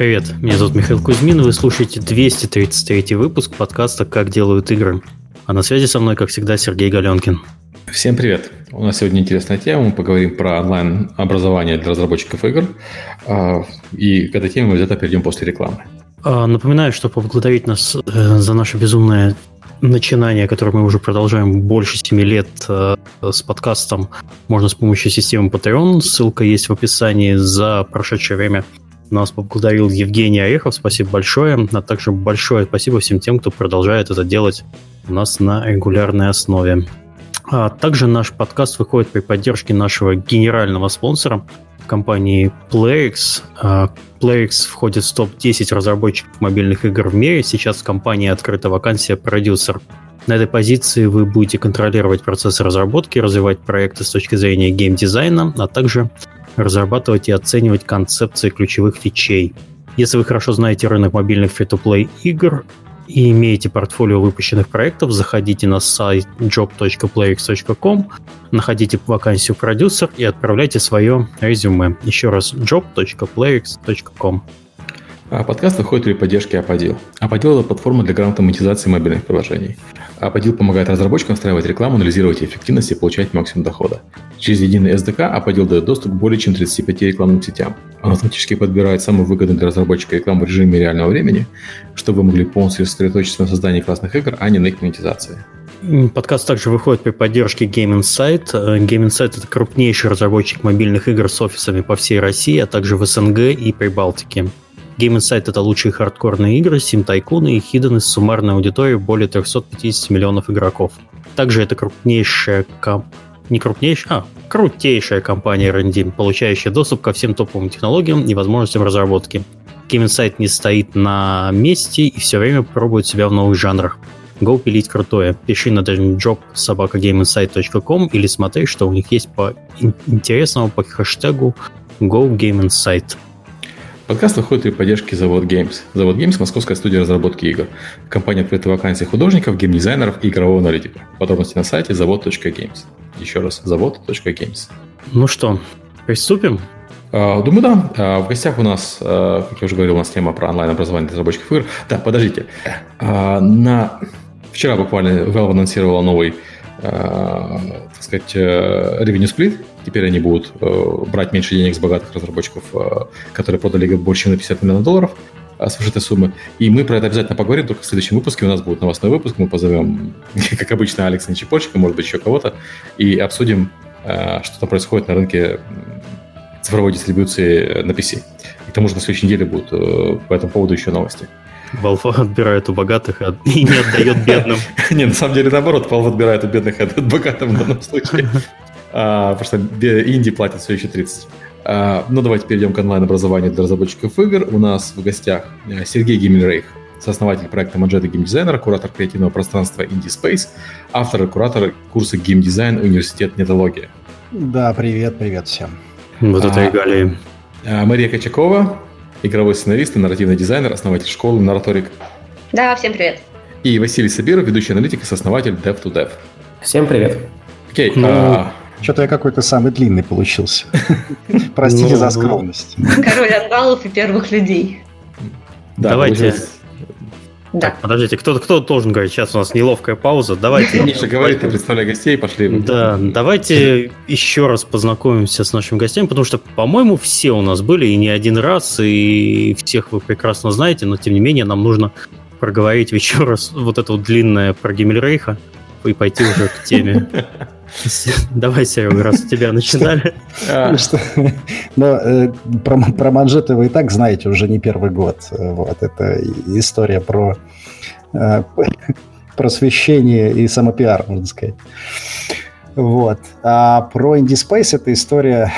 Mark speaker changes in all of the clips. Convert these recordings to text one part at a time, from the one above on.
Speaker 1: Привет, меня зовут Михаил Кузьмин, вы слушаете 233 выпуск подкаста «Как делают игры». А на связи со мной, как всегда, Сергей Галенкин.
Speaker 2: Всем привет! У нас сегодня интересная тема. Мы поговорим про онлайн-образование для разработчиков игр. А, и к этой теме мы обязательно перейдем после рекламы.
Speaker 1: А, напоминаю, что поблагодарить нас э, за наше безумное начинание, которое мы уже продолжаем больше 7 лет э, с подкастом, можно с помощью системы Patreon. Ссылка есть в описании за прошедшее время. Нас поблагодарил Евгений Орехов, спасибо большое. А также большое спасибо всем тем, кто продолжает это делать у нас на регулярной основе. А также наш подкаст выходит при поддержке нашего генерального спонсора – компании PlayX. А, PlayX входит в топ-10 разработчиков мобильных игр в мире. Сейчас в компании открыта вакансия продюсер. На этой позиции вы будете контролировать процесс разработки, развивать проекты с точки зрения геймдизайна, а также разрабатывать и оценивать концепции ключевых фичей. Если вы хорошо знаете рынок мобильных free-to-play игр, и имеете портфолио выпущенных проектов, заходите на сайт job.playx.com, находите вакансию продюсер и отправляйте свое резюме. Еще раз job.playx.com.
Speaker 2: А подкаст выходит при поддержке Аподил. Аподил – это платформа для грамотной монетизации мобильных приложений. Аподил помогает разработчикам встраивать рекламу, анализировать эффективность и получать максимум дохода. Через единый SDK Аподил дает доступ к более чем 35 рекламным сетям. Он автоматически подбирает самую выгодную для разработчика рекламу в режиме реального времени, чтобы вы могли полностью сосредоточиться на создании классных игр, а не на их монетизации.
Speaker 1: Подкаст также выходит при поддержке Game Insight. Game Insight – это крупнейший разработчик мобильных игр с офисами по всей России, а также в СНГ и Прибалтике. Game Insight — это лучшие хардкорные игры, Sim Tycoon и Hidden с суммарной аудиторией более 350 миллионов игроков. Также это крупнейшая комп... не крупнейшая, а крутейшая компания R&D, получающая доступ ко всем топовым технологиям и возможностям разработки. Game Insight не стоит на месте и все время пробует себя в новых жанрах. Go пилить крутое. Пиши на job собакагамeinsight.com или смотри, что у них есть по интересному по хэштегу Go Game Insight.
Speaker 2: Подкаст выходит при поддержке Завод Games. Завод Games – московская студия разработки игр. Компания открыта вакансии художников, геймдизайнеров и игрового аналитика. Подробности на сайте завод.games. Еще раз, завод.games.
Speaker 1: Ну что, приступим?
Speaker 2: А, думаю, да. А, в гостях у нас, а, как я уже говорил, у нас тема про онлайн-образование разработчиков игр. Да, подождите. На... Вчера буквально Valve анонсировала новый так сказать, э, revenue split. Теперь они будут э, брать меньше денег с богатых разработчиков, э, которые продали больше, чем на 50 миллионов долларов с этой суммы. И мы про это обязательно поговорим, только в следующем выпуске у нас будет новостной выпуск. Мы позовем, как обычно, Алекса Нечепольчика, может быть, еще кого-то, и обсудим, что там происходит на рынке цифровой дистрибуции на PC. И к тому же на следующей неделе будут по этому поводу еще новости.
Speaker 1: Valve отбирает у богатых и не отдает бедным.
Speaker 2: Не, на самом деле наоборот, Valve отбирает у бедных и отдает богатым в данном случае. А, потому что инди платят все еще 30. А, ну, давайте перейдем к онлайн-образованию для разработчиков игр. У нас в гостях э, Сергей Гиммельрейх, сооснователь проекта Game Designer, куратор креативного пространства Indie Space, автор и куратор курса Game Design Университет Нетология.
Speaker 3: Да, привет, привет всем.
Speaker 1: Вот это регалии.
Speaker 2: А, Мария Качакова, игровой сценарист и нарративный дизайнер, основатель школы Нараторик.
Speaker 4: Да, всем привет.
Speaker 2: И Василий Сабиров, ведущий аналитик и сооснователь Dev2Dev.
Speaker 5: Всем привет.
Speaker 3: Окей. Okay, ну, а... Что-то я какой-то самый длинный получился. Простите за ну, скромность.
Speaker 4: Король ангелов и первых людей.
Speaker 1: Давайте да. Так, подождите, кто, кто должен говорить? Сейчас у нас неловкая пауза. Давайте.
Speaker 2: Миша, говори, ты представляй гостей, пошли.
Speaker 1: Да, давайте еще раз познакомимся с нашими гостями, потому что, по-моему, все у нас были и не один раз, и всех вы прекрасно знаете, но тем не менее нам нужно проговорить еще раз вот это вот длинное про Гиммельрейха и пойти уже к теме. Давай, Серега, раз у тебя начинали.
Speaker 3: А. Но э, про, про манжеты вы и так знаете уже не первый год. Вот это история про э, просвещение и самопиар, можно сказать. Вот. А про IndieSpace это история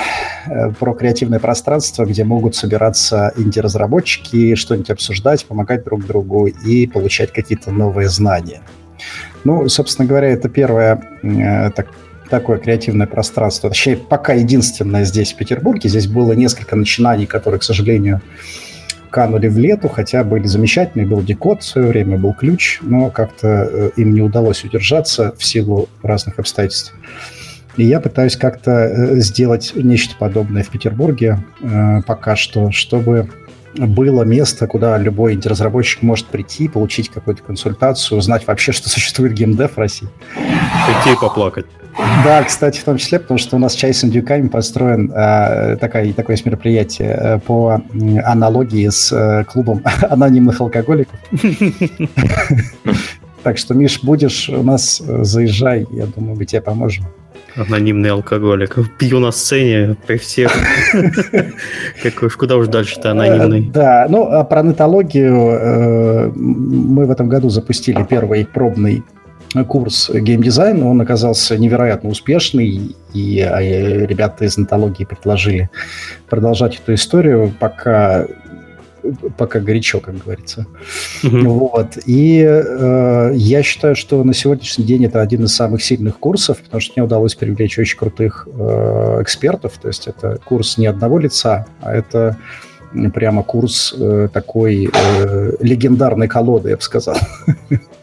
Speaker 3: э, про креативное пространство, где могут собираться инди-разработчики, что-нибудь обсуждать, помогать друг другу и получать какие-то новые знания. Ну, собственно говоря, это первое э, так, такое креативное пространство. Точнее, пока единственное здесь, в Петербурге. Здесь было несколько начинаний, которые, к сожалению, канули в лету, хотя были замечательные. Был декод в свое время, был ключ, но как-то э, им не удалось удержаться в силу разных обстоятельств. И я пытаюсь как-то э, сделать нечто подобное в Петербурге э, пока что, чтобы было место, куда любой инди-разработчик может прийти, получить какую-то консультацию, узнать вообще, что существует геймдев в России.
Speaker 1: Прийти и поплакать.
Speaker 3: Да, кстати, в том числе, потому что у нас чай с индюками построен э, такое, такое мероприятие э, по аналогии с э, клубом анонимных алкоголиков. Так что, Миш, будешь у нас, э, заезжай, я думаю, мы тебе поможем.
Speaker 1: Анонимный алкоголик. Пью на сцене при всех. Какой уж, куда уж дальше-то анонимный.
Speaker 3: Э, да, ну, а про нетологию э, мы в этом году запустили первый пробный курс геймдизайн, он оказался невероятно успешный, и а, ребята из нетологии предложили продолжать эту историю, пока пока горячо, как говорится. Mm-hmm. Вот. И э, я считаю, что на сегодняшний день это один из самых сильных курсов, потому что мне удалось привлечь очень крутых э, экспертов. То есть это курс не одного лица, а это прямо курс э, такой э, легендарной колоды, я бы сказал.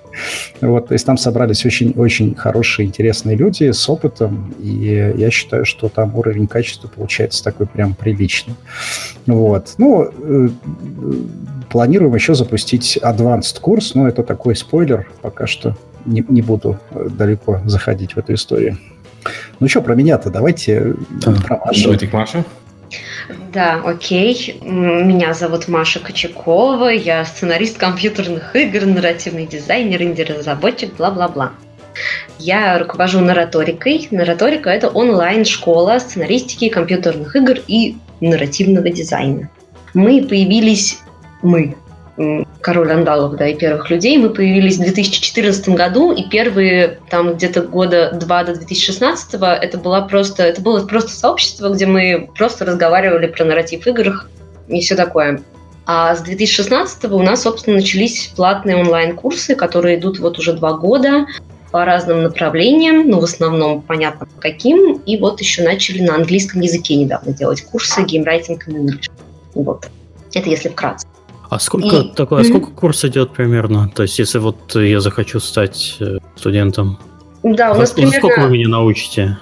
Speaker 3: Вот, то есть там собрались очень-очень хорошие, интересные люди с опытом, и я считаю, что там уровень качества получается такой прям приличный. Вот. Ну, э, планируем еще запустить advanced курс, но это такой спойлер, пока что не, не буду э, далеко заходить в эту историю. Ну что, про меня-то давайте
Speaker 2: да. про Машу. Давайте к Маше.
Speaker 4: Да, окей. Меня зовут Маша Кочакова, я сценарист компьютерных игр, нарративный дизайнер, инди-разработчик, бла-бла-бла. Я руковожу нараторикой. Нараторика – это онлайн-школа сценаристики компьютерных игр и нарративного дизайна. Мы появились, мы, король андалов, да, и первых людей. Мы появились в 2014 году, и первые там где-то года два до 2016 это было просто, это было просто сообщество, где мы просто разговаривали про нарратив игр и все такое. А с 2016 у нас, собственно, начались платные онлайн-курсы, которые идут вот уже два года по разным направлениям, ну, в основном понятно по каким, и вот еще начали на английском языке недавно делать курсы Writing and English. Вот. Это если вкратце.
Speaker 1: А сколько и... такое, а сколько курс идет примерно? То есть, если вот я захочу стать э, студентом,
Speaker 4: да, у нас
Speaker 1: примерно... Сколько вы меня научите?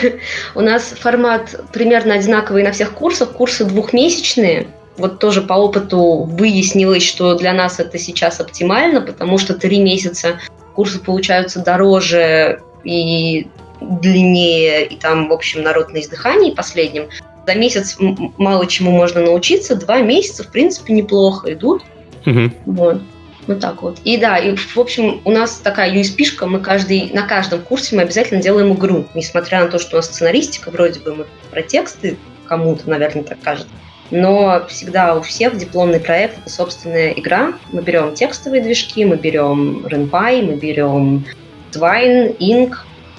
Speaker 4: у нас формат примерно одинаковый на всех курсах. Курсы двухмесячные. Вот тоже по опыту выяснилось, что для нас это сейчас оптимально, потому что три месяца курсы получаются дороже и длиннее, и там, в общем, народ на издыхании последнем. За месяц мало чему можно научиться, два месяца, в принципе, неплохо идут. Угу. Вот. Вот так вот. И да, и в общем, у нас такая USP-шка, мы каждый, на каждом курсе мы обязательно делаем игру. Несмотря на то, что у нас сценаристика, вроде бы мы про тексты, кому-то, наверное, так кажется. Но всегда у всех дипломный проект – это собственная игра. Мы берем текстовые движки, мы берем RenPy, мы берем Twine, Ink,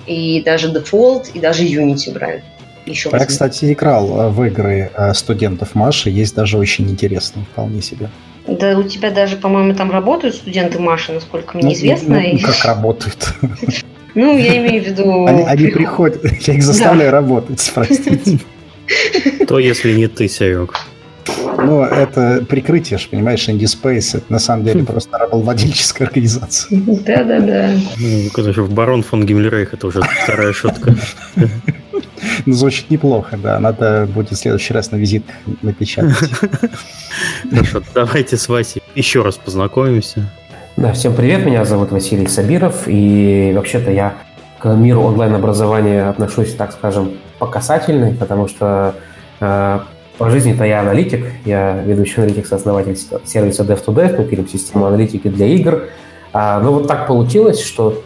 Speaker 4: и даже Default, и даже Unity брали
Speaker 3: еще Я, кстати, играл э, в игры э, студентов Маши, есть даже очень интересные, вполне себе.
Speaker 4: Да, у тебя даже, по-моему, там работают студенты Маши, насколько мне ну, известно.
Speaker 3: Ну, как работают?
Speaker 4: Ну, я имею в виду...
Speaker 3: Они, они приходят, я их заставляю да. работать, простите.
Speaker 1: То, если не ты, Серег.
Speaker 3: Ну, это прикрытие, ж, понимаешь, Indie Space, это на самом деле просто рабовладельческая организация.
Speaker 4: Да-да-да.
Speaker 1: Ну, Барон фон Гиммлерейх, это уже вторая шутка.
Speaker 3: Ну, звучит неплохо, да. Надо будет в следующий раз на визит напечатать.
Speaker 1: Хорошо, давайте с Васей еще раз познакомимся.
Speaker 5: Да, всем привет, меня зовут Василий Сабиров, и вообще-то я к миру онлайн-образования отношусь, так скажем, по касательной, потому что э, по жизни-то я аналитик, я ведущий аналитик, сооснователь сервиса Dev2Dev, мы пилим систему аналитики для игр. А, но вот так получилось, что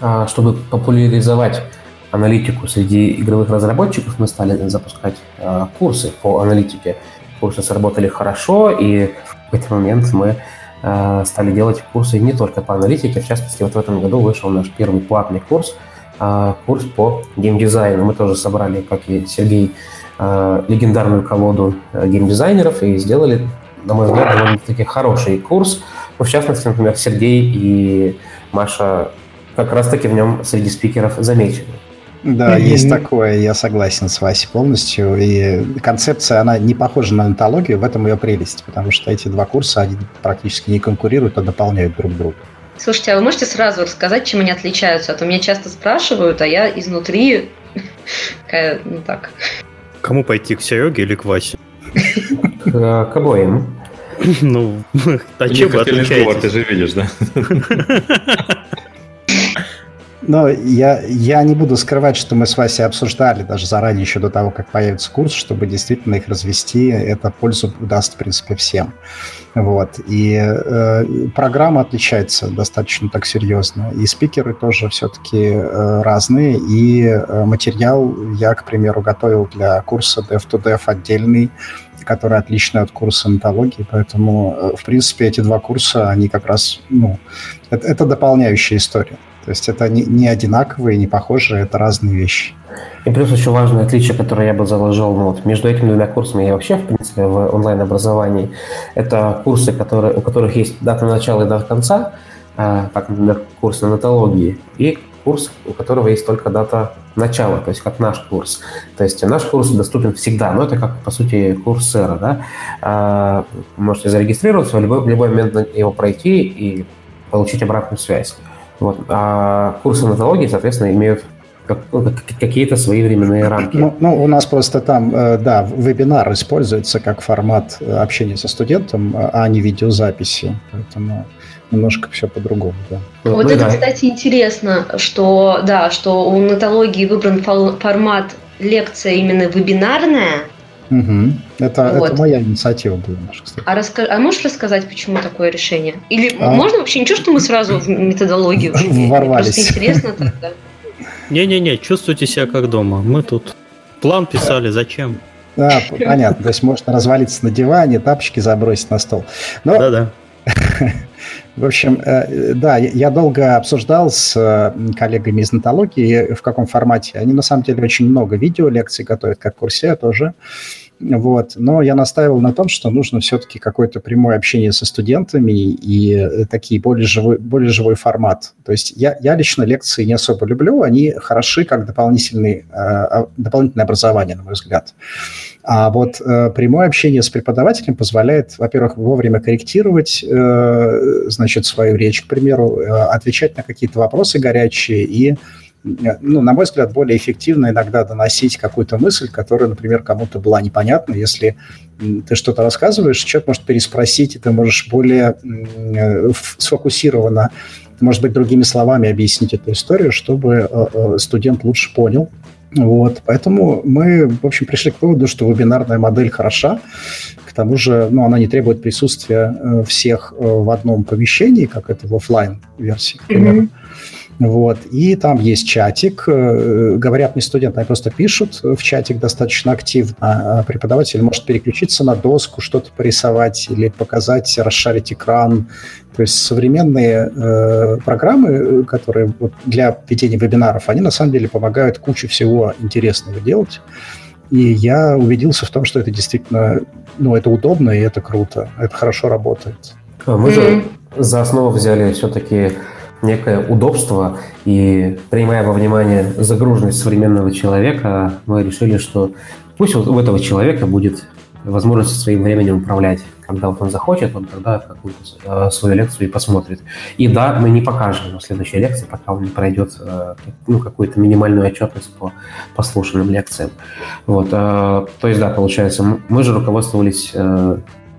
Speaker 5: а, чтобы популяризовать аналитику среди игровых разработчиков, мы стали запускать э, курсы по аналитике. Курсы сработали хорошо, и в этот момент мы э, стали делать курсы не только по аналитике. В частности, вот в этом году вышел наш первый платный курс, э, курс по геймдизайну. Мы тоже собрали, как и Сергей, э, легендарную колоду э, геймдизайнеров и сделали, на мой взгляд, довольно-таки хороший курс. Ну, в частности, например, Сергей и Маша как раз-таки в нем среди спикеров замечены.
Speaker 3: Да, mm-hmm. есть такое, я согласен с Васей полностью. И концепция, она не похожа на антологию, в этом ее прелесть, потому что эти два курса, они практически не конкурируют, а дополняют друг друга.
Speaker 4: Слушайте, а вы можете сразу рассказать, чем они отличаются? А то меня часто спрашивают, а я изнутри ну так.
Speaker 1: Кому пойти, к Сереге или к Васе?
Speaker 5: К обоим.
Speaker 1: Ну, а чем вы отличаетесь?
Speaker 2: Ты же видишь, да?
Speaker 3: Но я, я не буду скрывать, что мы с Васей обсуждали даже заранее, еще до того, как появится курс, чтобы действительно их развести. Это пользу даст, в принципе, всем. Вот. И э, программа отличается достаточно так серьезно. И спикеры тоже все-таки э, разные. И э, материал я, к примеру, готовил для курса Dev2Dev отдельный, который отличный от курса онтологии. Поэтому, э, в принципе, эти два курса, они как раз, ну, это, это дополняющая история. То есть это не, не одинаковые, не похожие, это разные вещи.
Speaker 5: И плюс еще важное отличие, которое я бы заложил ну, вот, между этими двумя курсами и вообще, в принципе, в онлайн-образовании, это курсы, которые, у которых есть дата начала и дата конца, э, так, например, курс нанотологии, и курс, у которого есть только дата начала, то есть как наш курс. То есть наш курс доступен всегда, но это как, по сути, курс сэра, да. А, можете зарегистрироваться, в любой, в любой момент его пройти и получить обратную связь. Вот. А курсы натологии, соответственно, имеют ну, какие-то свои временные рамки.
Speaker 3: Ну, ну, у нас просто там, э, да, вебинар используется как формат э, общения со студентом, а не видеозаписи. Поэтому немножко все по-другому, да.
Speaker 4: Вот ну, это, да. кстати, интересно, что, да, что у натологии выбран формат лекция именно вебинарная,
Speaker 3: Угу. Это, вот. это моя инициатива была,
Speaker 4: кстати. А, раска... а можешь рассказать, почему такое решение? Или а... можно вообще ничего, что мы сразу в методологию
Speaker 3: ворвались? Просто
Speaker 4: интересно тогда.
Speaker 1: Не-не-не, чувствуйте себя как дома. Мы тут план писали, зачем?
Speaker 3: А, понятно. То есть можно развалиться на диване, тапочки забросить на стол.
Speaker 1: Да-да.
Speaker 3: В общем, э, да, я долго обсуждал с э, коллегами из нотологии, в каком формате. Они, на самом деле, очень много видео лекций готовят, как курсе тоже. Вот. Но я настаивал на том, что нужно все-таки какое-то прямое общение со студентами и э, такие более живой, более живой формат. То есть я, я лично лекции не особо люблю, они хороши как дополнительный, э, дополнительное образование, на мой взгляд. А вот э, прямое общение с преподавателем позволяет, во-первых, вовремя корректировать, э, значит, свою речь, к примеру, э, отвечать на какие-то вопросы горячие и ну, на мой взгляд, более эффективно иногда доносить какую-то мысль, которая, например, кому-то была непонятна. Если ты что-то рассказываешь, человек может переспросить, и ты можешь более э, сфокусированно, может быть, другими словами объяснить эту историю, чтобы э, э, студент лучше понял. Вот, поэтому мы, в общем, пришли к выводу, что вебинарная модель хороша, к тому же, ну, она не требует присутствия всех в одном помещении, как это в офлайн версии, к примеру. Mm-hmm. Вот. И там есть чатик. Э, говорят не студенты, они просто пишут в чатик достаточно активно. А преподаватель может переключиться на доску, что-то порисовать или показать, расшарить экран. То есть современные э, программы, которые вот для ведения вебинаров, они на самом деле помогают кучу всего интересного делать. И я убедился в том, что это действительно, ну, это удобно и это круто, это хорошо работает.
Speaker 5: А мы же за основу взяли все-таки некое удобство, и принимая во внимание загруженность современного человека, мы решили, что пусть вот у этого человека будет возможность своим временем управлять. Когда вот он захочет, он тогда какую-то э, свою лекцию и посмотрит. И да, мы не покажем на следующей лекции, пока он не пройдет э, ну, какую-то минимальную отчетность по послушанным лекциям. Вот, э, то есть, да, получается, мы же руководствовались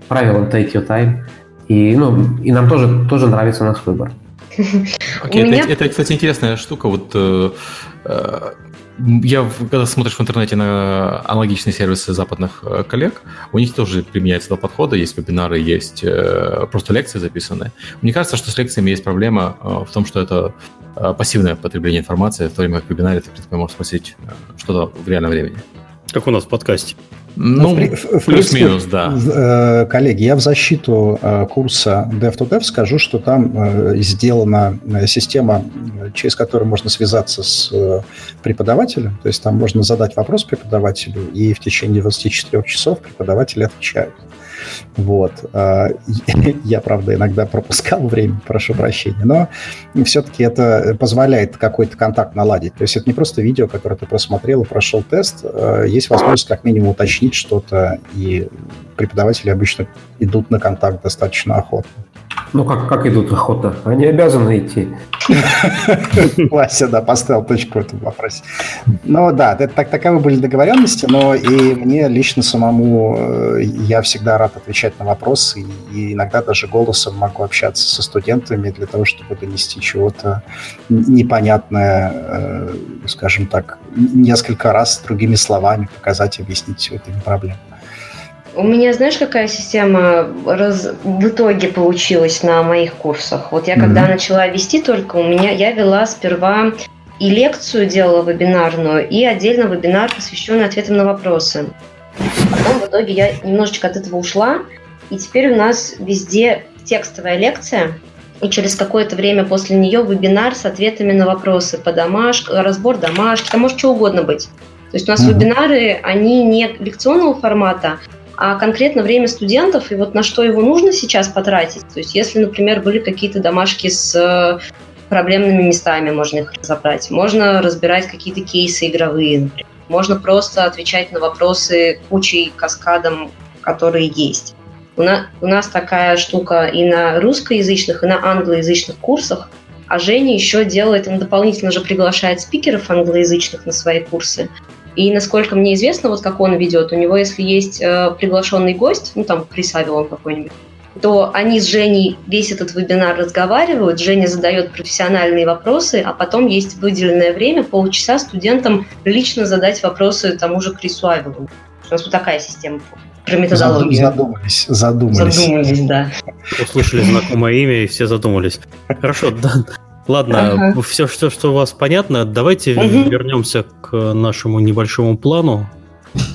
Speaker 5: правилом take your time, и, ну, и нам тоже, тоже нравится наш выбор.
Speaker 2: Okay, меня... это, это, кстати, интересная штука. Вот э, э, я, когда смотришь в интернете на аналогичные сервисы западных э, коллег, у них тоже применяется два подхода. Есть вебинары, есть э, просто лекции записанные. Мне кажется, что с лекциями есть проблема э, в том, что это э, пассивное потребление информации, в то время как в вебинаре ты, в принципе, можешь спросить э, что-то в реальном времени.
Speaker 1: Как у нас в подкасте.
Speaker 2: Ну, ну плюс-минус, да.
Speaker 3: Э, коллеги, я в защиту э, курса Dev2Dev скажу, что там э, сделана система, через которую можно связаться с преподавателем. То есть там можно задать вопрос преподавателю, и в течение 24 часов преподаватели отвечают. Вот. А, я, правда, иногда пропускал время, прошу прощения, но все-таки это позволяет какой-то контакт наладить. То есть это не просто видео, которое ты просмотрел и прошел тест. А, есть возможность как минимум уточнить что-то, и преподаватели обычно идут на контакт достаточно охотно.
Speaker 5: Ну, как, как идут охота? Они обязаны идти.
Speaker 3: Вася, да, поставил точку в этом вопросе. Ну да, это, так, таковы были договоренности, но и мне лично самому, э, я всегда рад отвечать на вопросы, и иногда даже голосом могу общаться со студентами для того, чтобы донести чего-то непонятное, э, скажем так, несколько раз другими словами показать, объяснить все это не проблема.
Speaker 4: У меня, знаешь, какая система раз... в итоге получилась на моих курсах? Вот я mm-hmm. когда начала вести только, у меня я вела сперва и лекцию делала вебинарную, и отдельно вебинар, посвященный ответам на вопросы. Потом в итоге я немножечко от этого ушла, и теперь у нас везде текстовая лекция, и через какое-то время после нее вебинар с ответами на вопросы по домашке, разбор домашки, там может что угодно быть. То есть у нас mm-hmm. вебинары, они не лекционного формата, а конкретно время студентов и вот на что его нужно сейчас потратить. То есть если, например, были какие-то домашки с э, проблемными местами, можно их разобрать. Можно разбирать какие-то кейсы игровые, например. Можно просто отвечать на вопросы кучей, каскадом, которые есть. У нас, у нас такая штука и на русскоязычных, и на англоязычных курсах, а Женя еще делает, он дополнительно же приглашает спикеров англоязычных на свои курсы. И насколько мне известно, вот как он ведет, у него, если есть э, приглашенный гость, ну там Крис Авилон какой-нибудь, то они с Женей весь этот вебинар разговаривают, Женя задает профессиональные вопросы, а потом есть выделенное время, полчаса студентам лично задать вопросы тому же Крису Авилону. У нас вот такая система про методологию.
Speaker 3: Задумались, задумались.
Speaker 4: Задумались, да.
Speaker 1: Услышали знакомое имя и все задумались. Хорошо, да. Ладно, ага. все, что, что у вас понятно, давайте угу. вернемся к нашему небольшому плану.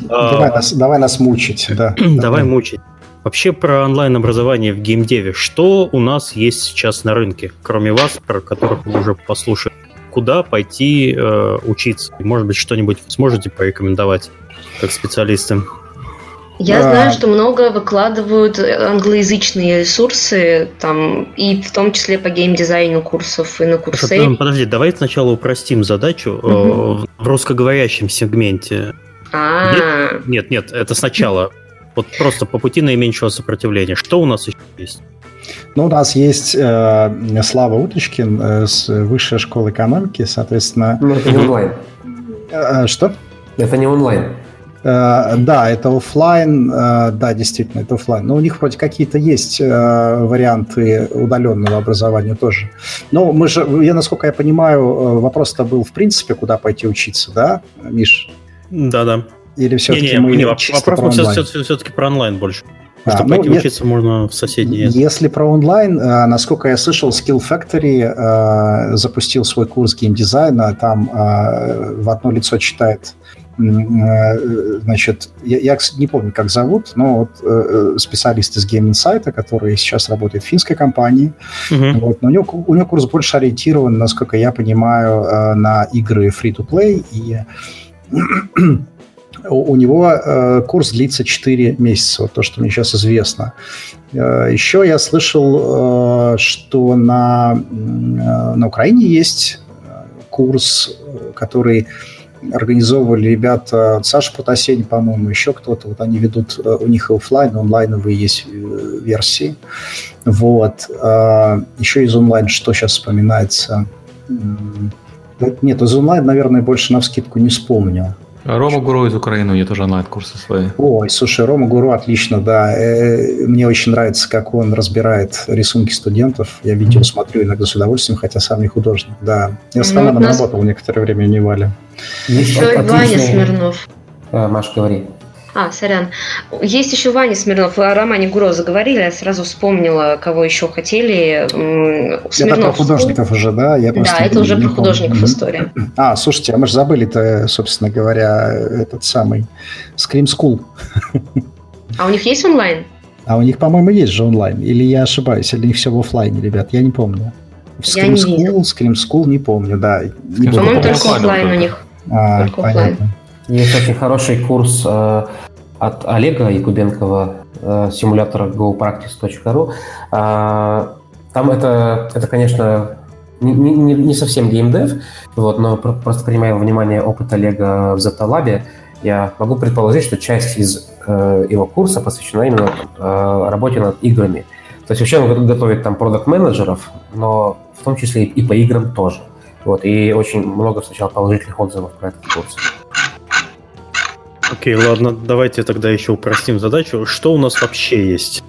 Speaker 3: Давай, а, нас, давай нас мучить, да.
Speaker 1: давай мучить. Вообще про онлайн-образование в геймдеве. Что у нас есть сейчас на рынке, кроме вас, про которых мы уже послушали? Куда пойти э, учиться? Может быть, что-нибудь сможете порекомендовать как специалисты?
Speaker 4: Я а... знаю, что много выкладывают англоязычные ресурсы, там, и в том числе по геймдизайну курсов и на курсе.
Speaker 1: Подожди, давай сначала упростим задачу угу. в русскоговорящем сегменте.
Speaker 4: А.
Speaker 1: Нет, нет, это сначала. Вот просто по пути наименьшего сопротивления. Что у нас еще есть?
Speaker 3: Ну, у нас есть э, Слава Уточкин э, с Высшей школы экономики, соответственно...
Speaker 5: Но это не онлайн.
Speaker 3: Э, что?
Speaker 5: Это не онлайн.
Speaker 3: Э, да, это офлайн, э, да, действительно, это офлайн. Но у них вроде какие-то есть э, варианты удаленного образования тоже. Но мы же, я насколько я понимаю, вопрос-то был в принципе, куда пойти учиться, да, Миш?
Speaker 1: Да-да.
Speaker 3: Или все-таки не, не, мы
Speaker 1: не, вопрос про все, все-таки про онлайн больше. А, Чтобы ну, пойти нет, учиться можно в соседние.
Speaker 3: Если про онлайн, насколько я слышал, Skill Factory запустил свой курс геймдизайна, там в одно лицо читает значит, я, я, не помню, как зовут, но вот э, специалист из Game Insight, который сейчас работает в финской компании, uh-huh. вот, но у него, у него курс больше ориентирован, насколько я понимаю, э, на игры free-to-play, и у него э, курс длится 4 месяца, вот то, что мне сейчас известно. Э, еще я слышал, э, что на, э, на Украине есть курс, который организовывали ребята, Саша Потасень, по-моему, еще кто-то, вот они ведут, э, у них офлайн, онлайновые есть э, версии. Вот. А, еще из онлайн что сейчас вспоминается? Нет, из онлайн, наверное, больше на вскидку не вспомнил.
Speaker 2: Рома Гуру из Украины, у него тоже онлайн-курсы свои.
Speaker 3: Ой, слушай, Рома Гуру отлично, да. Э, мне очень нравится, как он разбирает рисунки студентов. Я видео смотрю иногда с удовольствием, хотя сам не художник, да. Я с ну, нас... работал некоторое время, не Валя.
Speaker 4: Еще и Ваня Смирнов.
Speaker 5: А, Маш, говори.
Speaker 4: А, сорян. Есть еще Ваня Смирнов. Вы о Романе Гуро заговорили, я сразу вспомнила, кого еще хотели.
Speaker 3: Смирнов. Это про художников уже, да?
Speaker 4: Я да, это уже про художников помню. история.
Speaker 3: А, слушайте, а мы же забыли-то, собственно говоря, этот самый Scream School.
Speaker 4: А у них есть онлайн?
Speaker 3: А у них, по-моему, есть же онлайн. Или я ошибаюсь, или у них все в офлайне, ребят, я не помню.
Speaker 4: Scream я
Speaker 3: School, Scream School не помню, да.
Speaker 4: По-моему, только офлайн у них.
Speaker 3: А, только понятно. Офлайн.
Speaker 5: Есть очень хороший курс э, от Олега Якубенкова, э, симулятора gopractice.ru. Э, там это, это конечно, не, не, не совсем геймдев, вот, но просто принимая во внимание опыт Олега в Zeta я могу предположить, что часть из э, его курса посвящена именно э, работе над играми. То есть вообще он готовит там продукт-менеджеров, но в том числе и по играм тоже. Вот, и очень много встречал положительных отзывов про этот курс.
Speaker 1: Окей, ладно, давайте тогда еще упростим задачу. Что у нас вообще есть?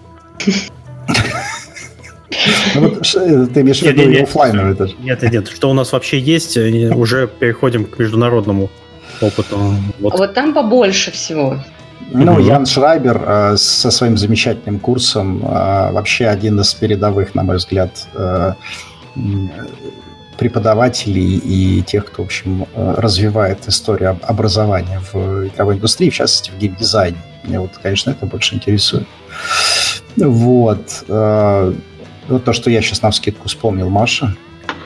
Speaker 3: Ну, э, ты имеешь в виду офлайновый
Speaker 1: даже? Нет, нет, что у нас вообще есть, уже переходим к международному опыту.
Speaker 4: Вот, вот там побольше всего.
Speaker 3: Ну, Ян Шрайбер э, со своим замечательным курсом э, вообще один из передовых, на мой взгляд, э, преподавателей и тех, кто, в общем, э, развивает историю образования в игровой индустрии, в частности, в геймдизайне. Меня вот, конечно, это больше интересует. Вот. Э, вот то, что я сейчас на скидку вспомнил, Маша.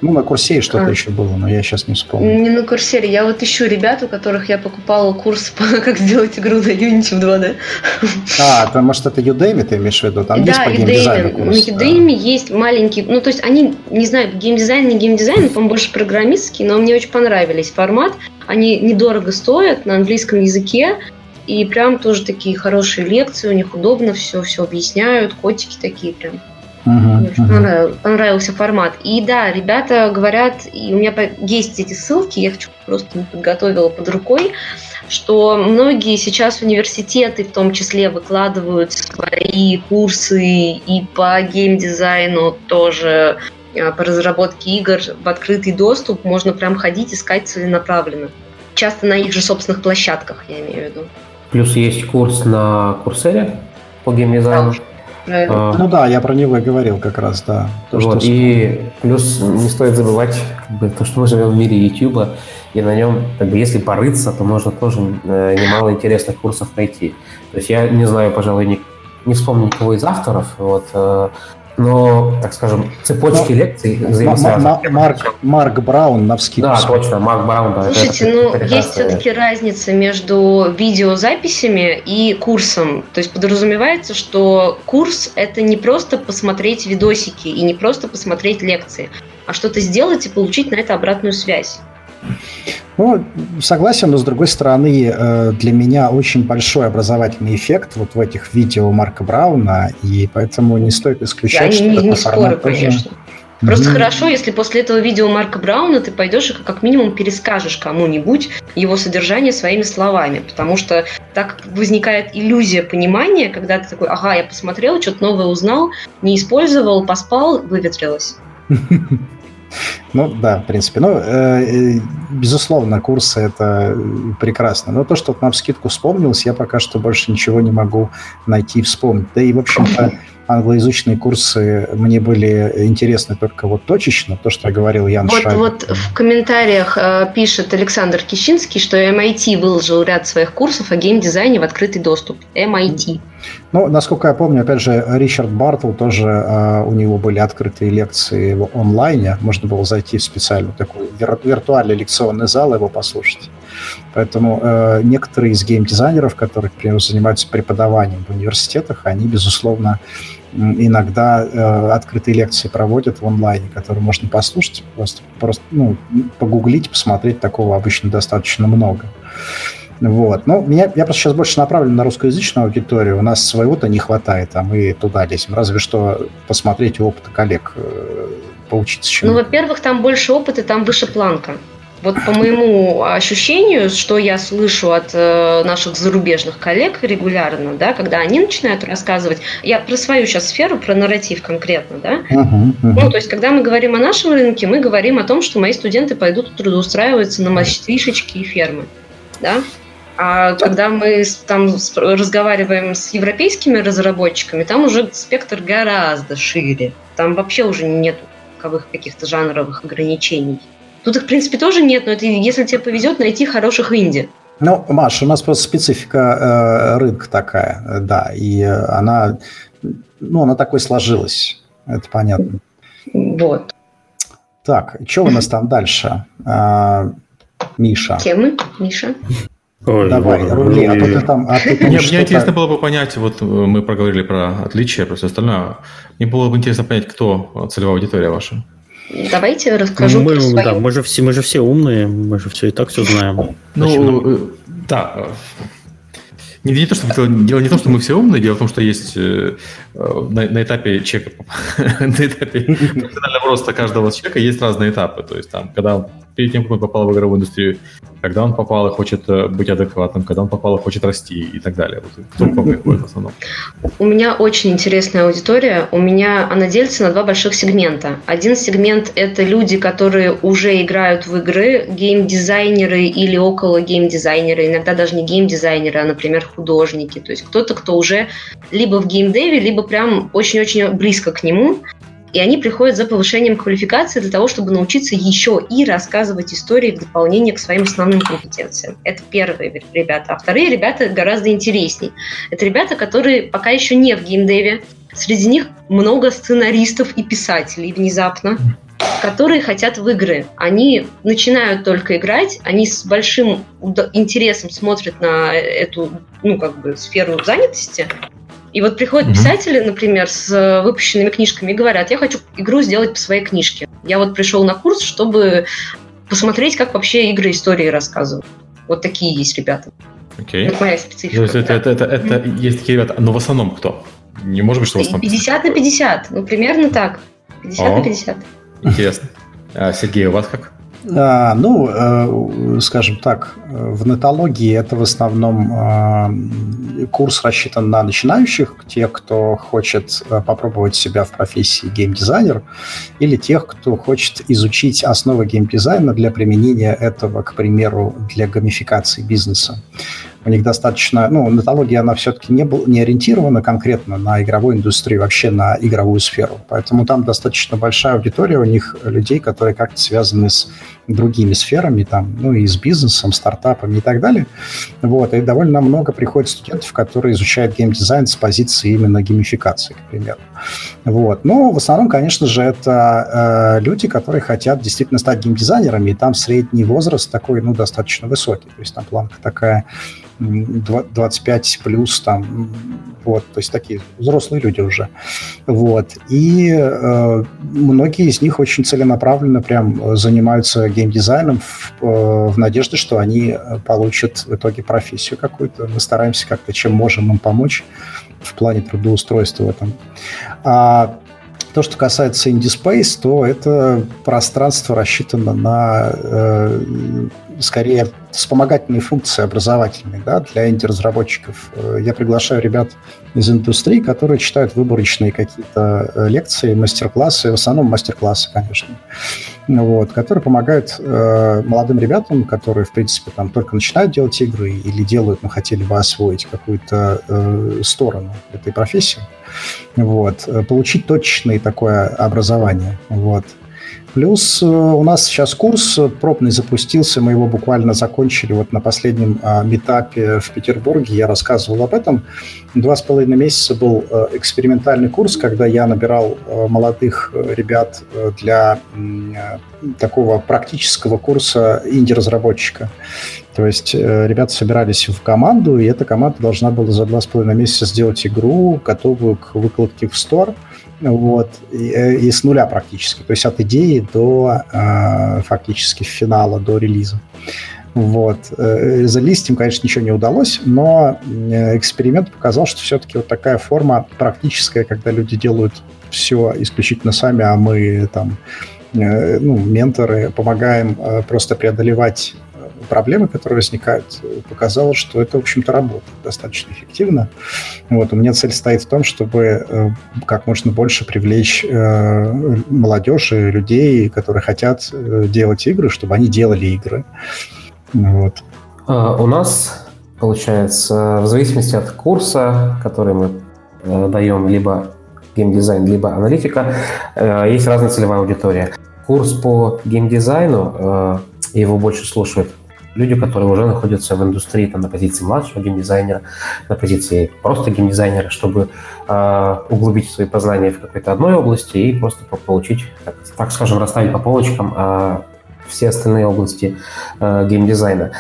Speaker 3: Ну, на Курсере что-то а. еще было, но я сейчас не вспомню.
Speaker 4: Не на Курсере. Я вот ищу ребят, у которых я покупала курс по как сделать игру на Unity в 2D.
Speaker 3: А, то, может, это Udemy ты имеешь в виду? Там
Speaker 4: да, есть по геймдизайну курс? На Udemy да. есть маленький... Ну, то есть они, не знаю, геймдизайн, не геймдизайн, по-моему, больше программистский, но мне очень понравились формат. Они недорого стоят на английском языке, и прям тоже такие хорошие лекции, у них удобно все, все объясняют, котики такие прям. Uh-huh, uh-huh. Понравился, понравился формат. И да, ребята говорят, и у меня есть эти ссылки, я хочу просто не подготовила под рукой, что многие сейчас университеты в том числе выкладывают свои курсы и по геймдизайну тоже а, по разработке игр в открытый доступ. Можно прям ходить, искать целенаправленно. Часто на их же собственных площадках, я имею в виду.
Speaker 5: Плюс есть курс на Курсере по геймдизайну. Да
Speaker 3: а, ну да, я про него и говорил как раз, да.
Speaker 5: То, вот, что... И плюс не стоит забывать как бы, то, что мы живем в мире YouTube, и на нем, как бы, если порыться, то можно тоже э, немало интересных курсов найти. То есть я не знаю, пожалуй, не, не вспомню никого из авторов, вот, э, но, так скажем, цепочки но, лекций
Speaker 3: взаимосвязаны. Марк, Марк Браун на вскидку.
Speaker 5: Да, точно, Марк Браун. Да,
Speaker 4: Слушайте, это, ну, это есть все-таки разница между видеозаписями и курсом. То есть подразумевается, что курс – это не просто посмотреть видосики и не просто посмотреть лекции, а что-то сделать и получить на это обратную связь.
Speaker 3: Ну, согласен, но с другой стороны, э, для меня очень большой образовательный эффект вот в этих видео Марка Брауна, и поэтому не стоит исключать,
Speaker 4: Я что не, не спорю, тоже... конечно. Просто mm-hmm. хорошо, если после этого видео Марка Брауна ты пойдешь и как минимум перескажешь кому-нибудь его содержание своими словами, потому что так возникает иллюзия понимания, когда ты такой, ага, я посмотрел, что-то новое узнал, не использовал, поспал, выветрилось.
Speaker 3: Ну да, в принципе. Ну, э, э, безусловно, курсы это прекрасно. Но то, что нам скидку вспомнилось, я пока что больше ничего не могу найти и вспомнить. Да и, в общем-то, англоязычные курсы мне были интересны только вот точечно, то, что я говорил Ян
Speaker 4: Вот, Шайбер. вот в комментариях э, пишет Александр Кищинский, что MIT выложил ряд своих курсов о геймдизайне в открытый доступ. MIT.
Speaker 3: Ну, насколько я помню, опять же, Ричард Бартл тоже, э, у него были открытые лекции в онлайне, можно было зайти в специальный такой вир- виртуальный лекционный зал и его послушать. Поэтому э, некоторые из геймдизайнеров, которые, например, занимаются преподаванием в университетах, они, безусловно, иногда э, открытые лекции проводят в онлайне, которые можно послушать, просто, просто ну, погуглить, посмотреть, такого обычно достаточно много. Вот. Ну, меня, я просто сейчас больше направлен на русскоязычную аудиторию. У нас своего-то не хватает, а мы туда лезем. Разве что посмотреть опыт коллег, э, поучиться чему
Speaker 4: Ну, во-первых, там больше опыта, там выше планка. Вот по моему ощущению, что я слышу от э, наших зарубежных коллег регулярно, да, когда они начинают рассказывать, я про свою сейчас сферу, про нарратив конкретно, да, uh-huh, uh-huh. ну, то есть, когда мы говорим о нашем рынке, мы говорим о том, что мои студенты пойдут трудоустраиваться на мастишечки и фермы, да, а когда мы там разговариваем с европейскими разработчиками, там уже спектр гораздо шире. Там вообще уже нет каких-то жанровых ограничений. Тут их, в принципе, тоже нет, но это если тебе повезет найти хороших инди.
Speaker 3: Ну, Маш, у нас просто специфика э, рынка такая, да, и она, ну, она такой сложилась, это понятно.
Speaker 4: Вот.
Speaker 3: Так, что у нас там дальше? А, Миша.
Speaker 4: Темы, Миша.
Speaker 2: Ой, Давай, рули, а то ты там... А ты Мне, мне интересно было бы понять, вот мы проговорили про отличия, про все остальное. Мне было бы интересно понять, кто целевая аудитория ваша.
Speaker 4: Давайте расскажу
Speaker 1: мы, про свою. Да, мы же, все, мы же все умные, мы же все и так все знаем.
Speaker 2: Ну, э, да. Не, не то, что, дело не в том, что мы все умные, дело в том, что есть э, на, на этапе чека, на этапе профессионального роста каждого человека есть разные этапы. То есть там, когда перед тем, как он попал в игровую индустрию, когда он попал и хочет э, быть адекватным, когда он попал и хочет расти и так далее. Вот кто в
Speaker 4: основном? У меня очень интересная аудитория. У меня она делится на два больших сегмента. Один сегмент – это люди, которые уже играют в игры, геймдизайнеры или около геймдизайнеры, иногда даже не геймдизайнеры, а, например, художники. То есть кто-то, кто уже либо в геймдеве, либо прям очень-очень близко к нему – и они приходят за повышением квалификации для того, чтобы научиться еще и рассказывать истории в дополнение к своим основным компетенциям. Это первые ребята. А вторые ребята гораздо интересней. Это ребята, которые пока еще не в геймдеве. Среди них много сценаристов и писателей внезапно которые хотят в игры. Они начинают только играть, они с большим интересом смотрят на эту, ну, как бы, сферу занятости, и вот приходят mm-hmm. писатели, например, с э, выпущенными книжками и говорят, я хочу игру сделать по своей книжке. Я вот пришел на курс, чтобы посмотреть, как вообще игры истории рассказывают. Вот такие есть ребята.
Speaker 2: Окей. Okay. Это моя специфика. То есть это, это, это, это, mm-hmm. есть такие ребята, но в основном кто? Не может быть, что в основном...
Speaker 4: 50 на 50, ну примерно так. 50 О, на 50.
Speaker 2: Интересно. А, Сергей, у вас как?
Speaker 3: А, ну, э, скажем так, в нетологии это в основном э, курс рассчитан на начинающих, тех, кто хочет э, попробовать себя в профессии геймдизайнер, или тех, кто хочет изучить основы геймдизайна для применения этого, к примеру, для гамификации бизнеса. У них достаточно, ну, нетология, она все-таки не, был, не ориентирована конкретно на игровую индустрию, вообще на игровую сферу. Поэтому там достаточно большая аудитория у них людей, которые как-то связаны с другими сферами, там, ну, и с бизнесом, стартапами и так далее. Вот, и довольно много приходит студентов, которые изучают геймдизайн с позиции именно геймификации, к примеру. Вот. Но в основном, конечно же, это э, люди, которые хотят действительно стать геймдизайнерами, и там средний возраст такой, ну, достаточно высокий. То есть там планка такая 25 плюс, там, вот, то есть такие взрослые люди уже. Вот. И э, многие из них очень целенаправленно прям занимаются геймдизайном в, э, в надежде, что они получат в итоге профессию какую-то. Мы стараемся как-то, чем можем им помочь в плане трудоустройства в этом. А то, что касается Indie Space, то это пространство рассчитано на э, скорее вспомогательные функции образовательные да, для инди-разработчиков. Э, я приглашаю ребят из индустрии, которые читают выборочные какие-то э, лекции, мастер-классы, в основном мастер-классы, конечно, вот, которые помогают э, молодым ребятам, которые, в принципе, там только начинают делать игры или делают, но хотели бы освоить какую-то э, сторону этой профессии, вот, э, получить точное такое образование. Вот. Плюс э, у нас сейчас курс пробный запустился, мы его буквально закончили вот на последнем а, метапе в Петербурге, я рассказывал об этом. Два с половиной месяца был э, экспериментальный курс, когда я набирал э, молодых ребят для такого практического курса инди-разработчика. То есть ребята собирались в команду, и эта команда должна была за два с половиной месяца сделать игру, готовую к выкладке в стор – вот, и, э, и с нуля практически, то есть от идеи до э, фактически финала, до релиза. Вот. Э, залезть им, конечно, ничего не удалось, но э, эксперимент показал, что все-таки вот такая форма практическая, когда люди делают все исключительно сами, а мы там, ну, менторы, помогаем просто преодолевать проблемы, которые возникают, показало, что это, в общем-то, работает достаточно эффективно. Вот, у меня цель стоит в том, чтобы э, как можно больше привлечь э, молодежь и людей, которые хотят э, делать игры, чтобы они делали игры. Вот.
Speaker 5: А, у нас, получается, в зависимости от курса, который мы даем, либо геймдизайн, либо аналитика, есть разная целевая аудитория. Курс по геймдизайну, его больше слушают люди, которые уже находятся в индустрии там, на позиции младшего геймдизайнера, на позиции просто геймдизайнера, чтобы э, углубить свои познания в какой-то одной области и просто получить, так, так скажем, расставить по полочкам э, все остальные области э, геймдизайна.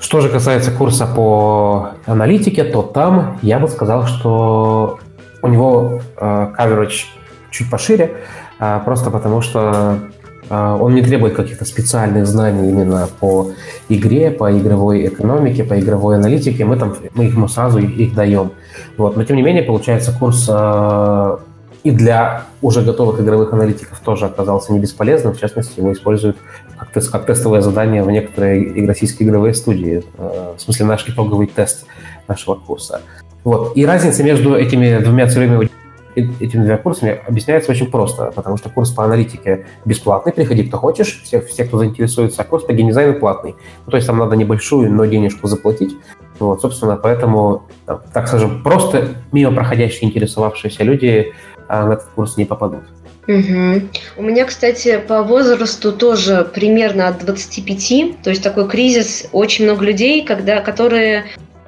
Speaker 5: Что же касается курса по аналитике, то там я бы сказал, что у него э, coverage чуть пошире, э, просто потому что он не требует каких-то специальных знаний именно по игре, по игровой экономике, по игровой аналитике. Мы, там, мы ему сразу их даем. Вот. Но, тем не менее, получается, курс а, и для уже готовых игровых аналитиков тоже оказался не бесполезным. В частности, его используют как, тест, как тестовое задание в некоторые российские игровые студии. В смысле, наш итоговый тест нашего курса. Вот. И разница между этими двумя целевыми этими двумя курсами объясняется очень просто, потому что курс по аналитике бесплатный, приходи кто хочешь, все, все кто заинтересуется, а курс по геймдизайну платный. Ну, то есть там надо небольшую, но денежку заплатить. Вот, собственно, поэтому, так скажем, просто мимо проходящие интересовавшиеся люди а, на этот курс не попадут.
Speaker 4: Угу. У меня, кстати, по возрасту тоже примерно от 25, то есть такой кризис, очень много людей, когда, которые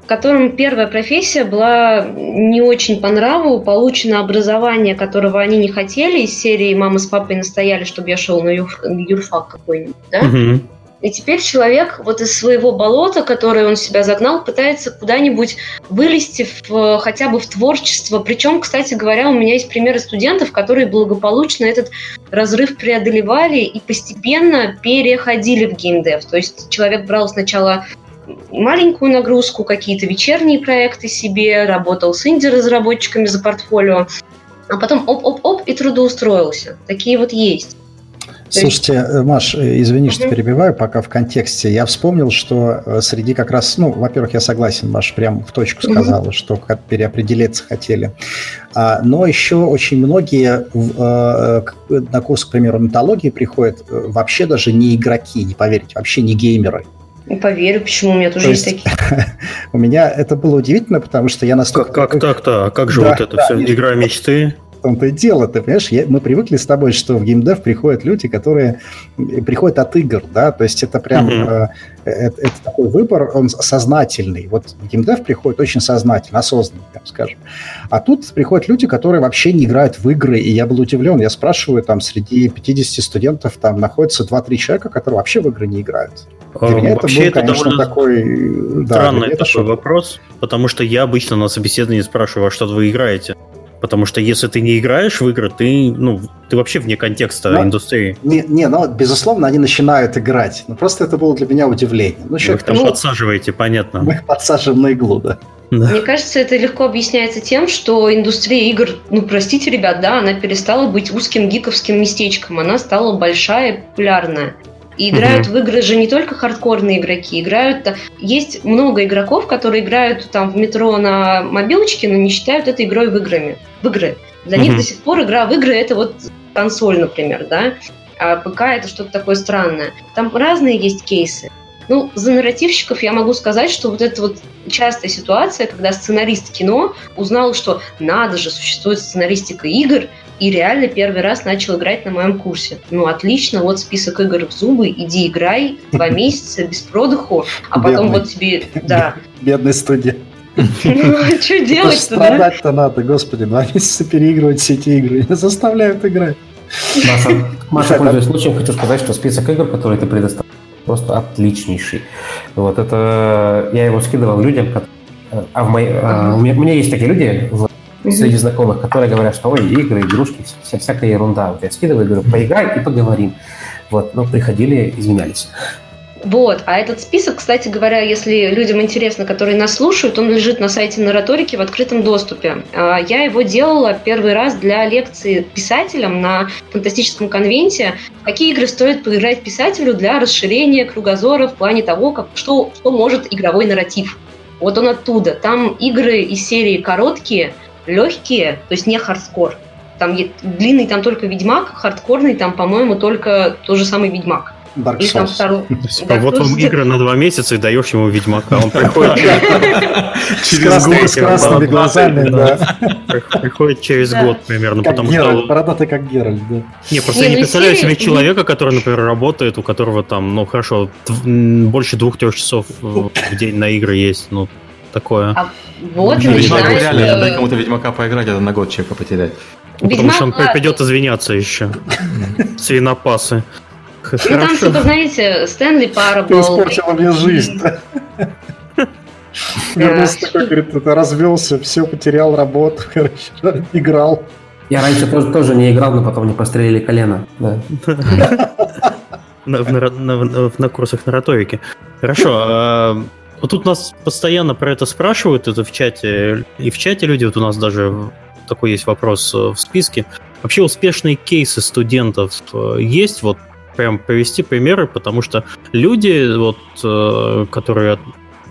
Speaker 4: которым первая профессия была не очень по нраву, получено образование, которого они не хотели, из серии «Мама с папой настояли, чтобы я шел на юрфак какой-нибудь», да? Угу. И теперь человек вот из своего болота, которое он себя загнал, пытается куда-нибудь вылезти в, хотя бы в творчество. Причем, кстати говоря, у меня есть примеры студентов, которые благополучно этот разрыв преодолевали и постепенно переходили в геймдев. То есть человек брал сначала маленькую нагрузку, какие-то вечерние проекты себе, работал с инди-разработчиками за портфолио, а потом оп-оп-оп и трудоустроился. Такие вот есть.
Speaker 3: Слушайте, э, Маш, э, извини, что перебиваю, пока в контексте. Я вспомнил, что э, среди как раз, ну, во-первых, я согласен, Маш прям в точку сказала, что переопределиться хотели. А, но еще очень многие на курс, к примеру, металлогии приходят вообще даже не игроки, не поверите, вообще не геймеры.
Speaker 4: Не поверю, почему у меня тоже То есть, есть такие.
Speaker 3: у меня это было удивительно, потому что я настолько...
Speaker 1: Как, как так-то? А как же да, вот это да, все? Игра мечты?
Speaker 3: В том-то и дело, ты понимаешь, я, мы привыкли с тобой, что в геймдев приходят люди, которые приходят от игр, да, то есть это прям, mm-hmm. э, это, это такой выбор, он сознательный. Вот в геймдев приходит очень сознательно, осознанно, так скажем. А тут приходят люди, которые вообще не играют в игры, и я был удивлен, я спрашиваю, там, среди 50 студентов там находится 2-3 человека, которые вообще в игры не играют.
Speaker 1: Для меня Вообще это, был, это довольно такой, странный да, такой шок. вопрос, потому что я обычно на собеседовании спрашиваю, а что вы играете? Потому что если ты не играешь в игры, ты, ну, ты вообще вне контекста но, индустрии.
Speaker 3: Не, не, ну, безусловно, они начинают играть. Но просто это было для меня удивление. Ну,
Speaker 1: человек, Вы их там ну, подсаживаете, понятно.
Speaker 3: Мы их подсаживаем на иглу, да.
Speaker 4: Да. Мне кажется, это легко объясняется тем, что индустрия игр, ну, простите, ребят, да, она перестала быть узким гиковским местечком, она стала большая и популярная. И играют mm-hmm. в игры же не только хардкорные игроки, играют... Есть много игроков, которые играют там в метро на мобилочке, но не считают это игрой в играми. В игры. Для mm-hmm. них до сих пор игра в игры это вот консоль, например, да? А ПК это что-то такое странное. Там разные есть кейсы. Ну, за нарративщиков я могу сказать, что вот это вот частая ситуация, когда сценарист кино узнал, что надо же, существует сценаристика игр, и реально первый раз начал играть на моем курсе. Ну, отлично, вот список игр в зубы, иди играй два месяца без продыху, а потом вот тебе, да.
Speaker 3: Бедный студент.
Speaker 4: Ну, а что делать-то,
Speaker 3: Страдать-то надо, господи, два месяца переигрывать все эти игры. Заставляют играть.
Speaker 5: Маша, Маша пользуясь случаем, хочу сказать, что список игр, которые ты предоставил, просто отличнейший. Вот это я его скидывал людям, а в моей, а, у, меня, у меня есть такие люди в среди знакомых, которые говорят, что ой, игры, игрушки, вся, всякая ерунда. Вот я скидываю, говорю, поиграй и поговорим. Вот, но приходили, извинялись.
Speaker 4: Вот, а этот список, кстати говоря, если людям интересно, которые нас слушают, он лежит на сайте Нараторики в открытом доступе. А, я его делала первый раз для лекции писателям на фантастическом конвенте. Какие игры стоит поиграть писателю для расширения кругозора в плане того, как, что, что может игровой нарратив. Вот он оттуда. Там игры из серии короткие – легкие, то есть не хардкор. Там длинный там только Ведьмак, хардкорный там, по-моему, только тот же самый Ведьмак.
Speaker 3: Dark Souls. Там
Speaker 1: второй... да, вот вам игры на два месяца и даешь ему Ведьмака. Он приходит
Speaker 3: через год. С красными глазами, да.
Speaker 1: Приходит через год примерно.
Speaker 3: Как Геральт, бородатый как Геральт, да.
Speaker 1: Не, просто я не ну, представляю себе человека, который, например, работает, у которого там, ну хорошо, больше двух-трех часов в день на игры есть. Ну, такое. А
Speaker 4: вот ну, Ведьмак
Speaker 2: реально, дай кому-то Ведьмака поиграть, это на год человека потерять.
Speaker 1: Ну, потому что он придет извиняться еще. Свинопасы.
Speaker 4: Ну там типа, знаете, Стэнли Парабл.
Speaker 3: Ты испортила мне жизнь. Вернулся такой, говорит, развелся, все, потерял работу, короче, играл.
Speaker 5: Я раньше тоже, тоже не играл, но потом мне пострелили колено. Да.
Speaker 1: На, на, на, на курсах на риторике. Хорошо. Вот тут нас постоянно про это спрашивают, это в чате, и в чате люди, вот у нас даже такой есть вопрос э, в списке. Вообще успешные кейсы студентов э, есть? Вот прям привести примеры, потому что люди, вот, э, которые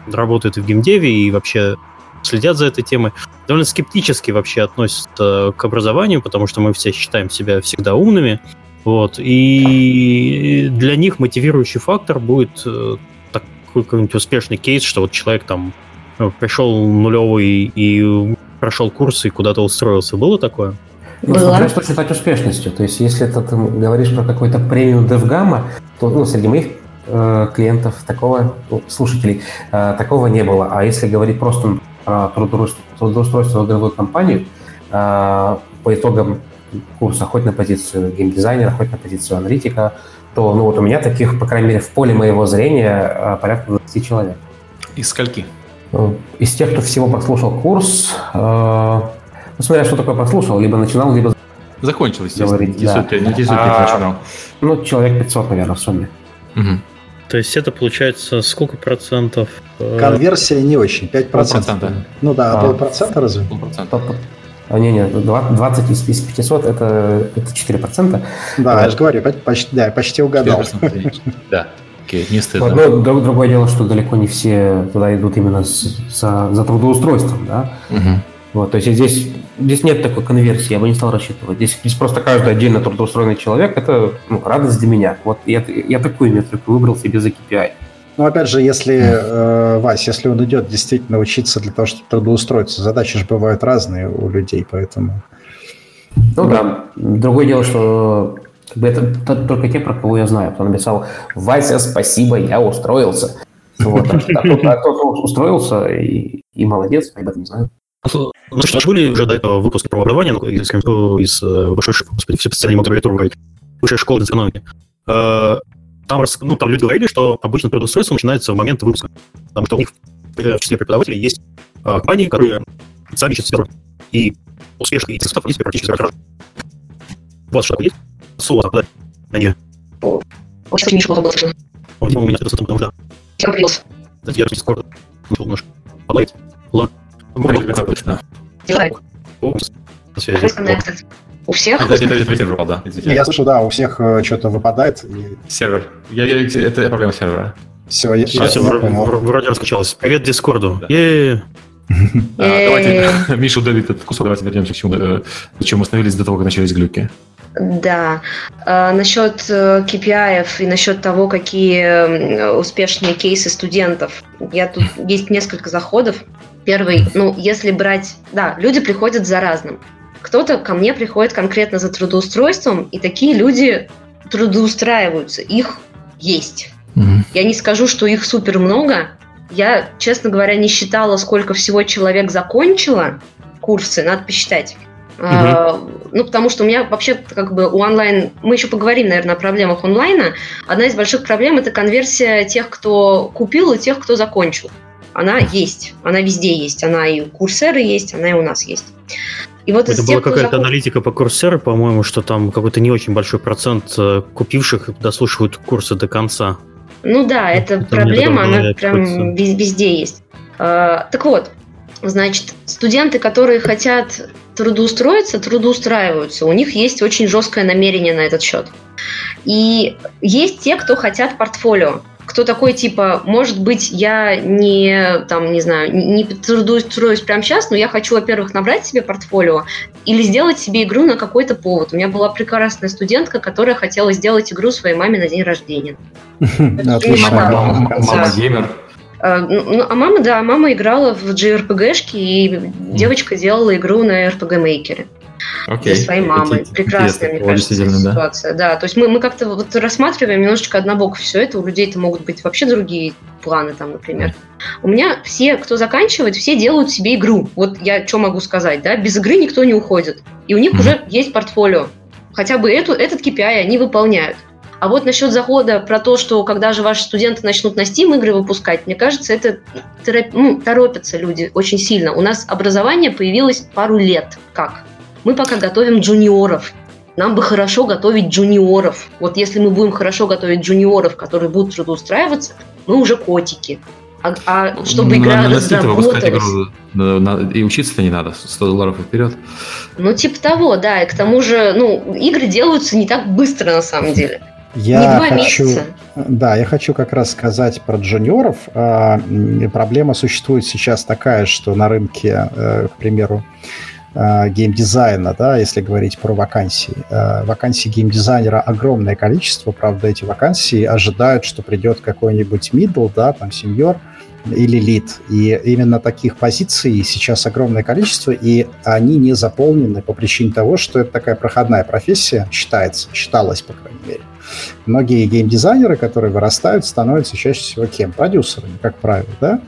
Speaker 1: работают в геймдеве и вообще следят за этой темой, довольно скептически вообще относятся к образованию, потому что мы все считаем себя всегда умными. Вот. И для них мотивирующий фактор будет какой-нибудь успешный кейс, что вот человек там э, пришел нулевый и прошел курс и куда-то устроился. Было такое?
Speaker 5: Ну, смотря что считать успешностью. То есть, если ты, ты говоришь про какой-то премиум DevGamma, то ну, среди моих э, клиентов такого, ну, слушателей, э, такого не было. А если говорить просто про трудоустройство в игровую компанию, э, по итогам курса хоть на позицию геймдизайнера, хоть на позицию аналитика, то ну, вот у меня таких, по крайней мере, в поле моего зрения э, порядка 20 человек.
Speaker 2: Из скольки?
Speaker 5: Ну, из тех, кто всего прослушал курс, э, ну, смотря что такое прослушал, либо начинал, либо
Speaker 2: Закончил, естественно.
Speaker 5: Говорить, да.
Speaker 2: не интересует, а, начинал.
Speaker 5: Ну, человек 500, наверное, в сумме.
Speaker 1: Угу. То есть это получается сколько процентов?
Speaker 3: Э, Конверсия не очень, 5%. Полпроцента. Ну да, а, полпроцента разве? Полпроцента.
Speaker 5: А, не, не, 20 из, из 500 это, это 4%.
Speaker 3: Да, я же говорю, почти, да, почти угадал.
Speaker 2: Да, окей, не стыдно.
Speaker 5: Вот, но другое дело, что далеко не все туда идут именно с, за, за трудоустройством, да. Угу. Вот, то есть здесь, здесь нет такой конверсии, я бы не стал рассчитывать. Здесь, здесь просто каждый отдельно трудоустроенный человек – это ну, радость для меня. Вот я, я такую метрику выбрал себе за KPI.
Speaker 3: Ну, опять же, если, э, Вась, если он идет действительно учиться для того, чтобы трудоустроиться, задачи же бывают разные у людей, поэтому...
Speaker 5: Ну да. Другое дело, что как бы это только те, про кого я знаю. Кто написал «Вася, спасибо, я устроился». Вот, а, тот, а тот устроился и, и молодец, я об этом не знаю.
Speaker 1: Ну, что, были уже до этого выпуски про образование ну, из, из э, большой, господи, все специальные аббревиатуры высшей школы экономики. Э, там, ну, там люди говорили, что обычно трудоустройство начинается в момент выпуска, потому что у них в числе преподавателей есть э, компании, которые сами ищут себе и успешных и тестов есть практически сразу. У вас что-то есть? Слово там, да? Не.
Speaker 4: Очень ничего было слышно.
Speaker 1: У меня это потому что...
Speaker 4: Я появился.
Speaker 1: Я скоро немножко. Подловить. Ладно.
Speaker 4: У всех?
Speaker 2: Это, это, это сервер, да. Извините.
Speaker 3: Я слышу, да, у всех э, что-то выпадает. И...
Speaker 2: Сервер. Я, я, это проблема сервера.
Speaker 3: Все, я,
Speaker 1: а, я, все, я вроде раскачалось. Привет Дискорду. Да.
Speaker 2: А, давайте, Миша удалит этот кусок, давайте вернемся к чему, э, зачем мы остановились до того, как начались глюки.
Speaker 4: Да. А, насчет э, KPI и насчет того, какие успешные кейсы студентов. Я тут есть несколько заходов. Первый, ну, если брать... Да, люди приходят за разным. Кто-то ко мне приходит конкретно за трудоустройством, и такие люди трудоустраиваются. Их есть. Mm-hmm. Я не скажу, что их супер много. Я, честно говоря, не считала, сколько всего человек закончило курсы, надо посчитать. Угу. А, ну, потому что у меня вообще как бы у онлайн... Мы еще поговорим, наверное, о проблемах онлайна. Одна из больших проблем – это конверсия тех, кто купил, и тех, кто закончил она есть, она везде есть, она и у Курсеры есть, она и у нас есть.
Speaker 1: И вот Это была какая-то заход... аналитика по Курсеры, по-моему, что там какой-то не очень большой процент э, купивших дослушивают курсы до конца.
Speaker 4: Ну да, это, это проблема, она прям везде есть. А, так вот, значит, студенты, которые хотят трудоустроиться, трудоустраиваются. У них есть очень жесткое намерение на этот счет. И есть те, кто хотят портфолио кто такой, типа, может быть, я не, там, не знаю, не трудоустроюсь прямо сейчас, но я хочу, во-первых, набрать себе портфолио или сделать себе игру на какой-то повод. У меня была прекрасная студентка, которая хотела сделать игру своей маме на день рождения.
Speaker 2: Мама геймер.
Speaker 4: А, ну, а мама, да, мама играла в JRPG-шки, и девочка делала игру на RPG-мейкере. Okay. Для своей мамы. Эти, Прекрасная, мне кажется, ситуация. Да. да, то есть мы, мы как-то вот рассматриваем немножечко однобоко все это. У людей-то могут быть вообще другие планы там, например. У меня все, кто заканчивает, все делают себе игру. Вот я что могу сказать, да? Без игры никто не уходит. И у них mm-hmm. уже есть портфолио. Хотя бы эту, этот KPI они выполняют. А вот насчет захода про то, что когда же ваши студенты начнут на Steam игры выпускать, мне кажется, это торопятся люди очень сильно. У нас образование появилось пару лет как. Мы пока готовим джуниоров. Нам бы хорошо готовить джуниоров. Вот если мы будем хорошо готовить джуниоров, которые будут трудоустраиваться, мы уже котики. А, а чтобы игра разработалась... Игру,
Speaker 2: надо, и учиться-то не надо, 100 долларов и вперед.
Speaker 4: Ну, типа того, да. И к тому же, ну, игры делаются не так быстро на самом деле.
Speaker 3: Я не два хочу, месяца. Да, я хочу как раз сказать про джуниоров. А, проблема существует сейчас такая, что на рынке, э, к примеру, геймдизайна, да, если говорить про вакансии. Э, вакансий геймдизайнера огромное количество, правда, эти вакансии ожидают, что придет какой-нибудь middle, да, там, сеньор, или лид. И именно таких позиций сейчас огромное количество, и они не заполнены по причине того, что это такая проходная профессия, считается, считалась, по крайней мере. Многие геймдизайнеры, которые вырастают, становятся чаще всего кем? Продюсерами, как правило, да?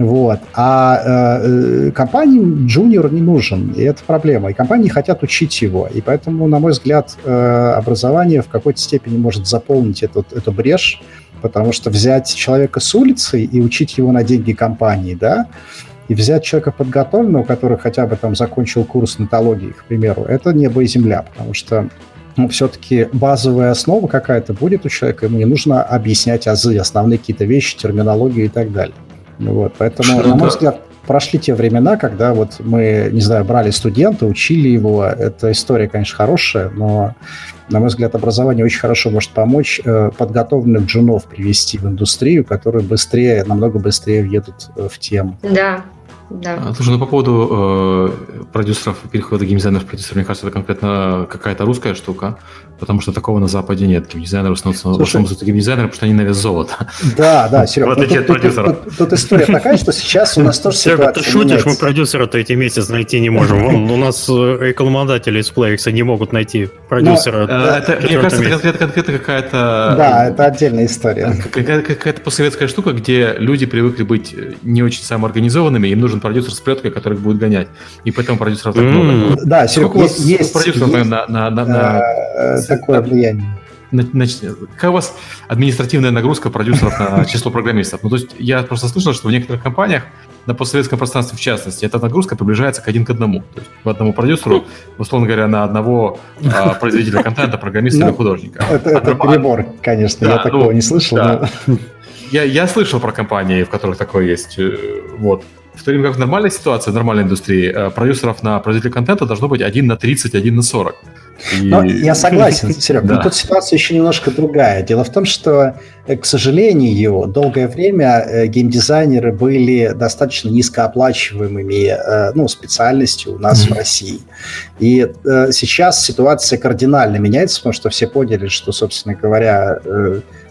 Speaker 3: Вот. А э, э компаниям джуниор не нужен, и это проблема. И компании хотят учить его. И поэтому, на мой взгляд, э, образование в какой-то степени может заполнить этот, эту брешь, потому что взять человека с улицы и учить его на деньги компании, да, и взять человека подготовленного, который хотя бы там закончил курс нотологии, к примеру, это небо и земля, потому что ну, все-таки базовая основа какая-то будет у человека, ему не нужно объяснять азы, основные какие-то вещи, терминологию и так далее. Вот, поэтому, на мой взгляд, прошли те времена, когда вот мы, не знаю, брали студента, учили его. Эта история, конечно, хорошая, но, на мой взгляд, образование очень хорошо может помочь э, подготовленных джунов привести в индустрию, которые быстрее, намного быстрее въедут э, в тему.
Speaker 4: Да, да.
Speaker 2: А, слушай, ну по поводу э, продюсеров, перехода геймдизайнеров в продюсеров, мне кажется, это конкретно какая-то русская штука, потому что такого на Западе нет. Геймдизайнеры становятся в основном геймдизайнеры, потому что они на вес золота.
Speaker 3: Да, да, Серега. Вот тут, тут, тут, тут история такая, что сейчас у нас тоже
Speaker 1: ситуация ты шутишь, мы продюсера-то эти месяц найти не можем. Вон, у нас э, рекламодатели из PlayX не могут найти продюсера.
Speaker 2: Ну, мне кажется, это конкретно какая-то...
Speaker 3: Да, это отдельная история.
Speaker 2: Какая-то постсоветская штука, где люди привыкли быть не очень самоорганизованными, им нужен продюсер с плеткой, который их будет гонять. И поэтому продюсеров так много.
Speaker 3: Да, Серег, есть, продюсеров на, на, на, на э, такое влияние.
Speaker 2: Какая у вас административная нагрузка продюсеров на число программистов? Ну, то есть я просто слышал, что в некоторых компаниях, на постсоветском пространстве в частности, эта нагрузка приближается к один к одному. То есть по одному продюсеру, условно говоря, на одного а, производителя контента, программиста или ну, художника.
Speaker 3: Это, это перебор, конечно, я такого ну, не слышал.
Speaker 2: Я, я слышал про компании, в которых такое есть. Э, вот. В то время как в нормальной ситуации, в нормальной индустрии, э, продюсеров на производителя контента должно быть 1 на 30, 1 на 40.
Speaker 3: И... Но я согласен, Серег, да. но тут ситуация еще немножко другая. Дело в том, что, э, к сожалению, долгое время э, геймдизайнеры были достаточно низкооплачиваемыми ну, специальностью у нас mm-hmm. в России. И сейчас ситуация кардинально меняется, потому что все поняли, что, собственно говоря,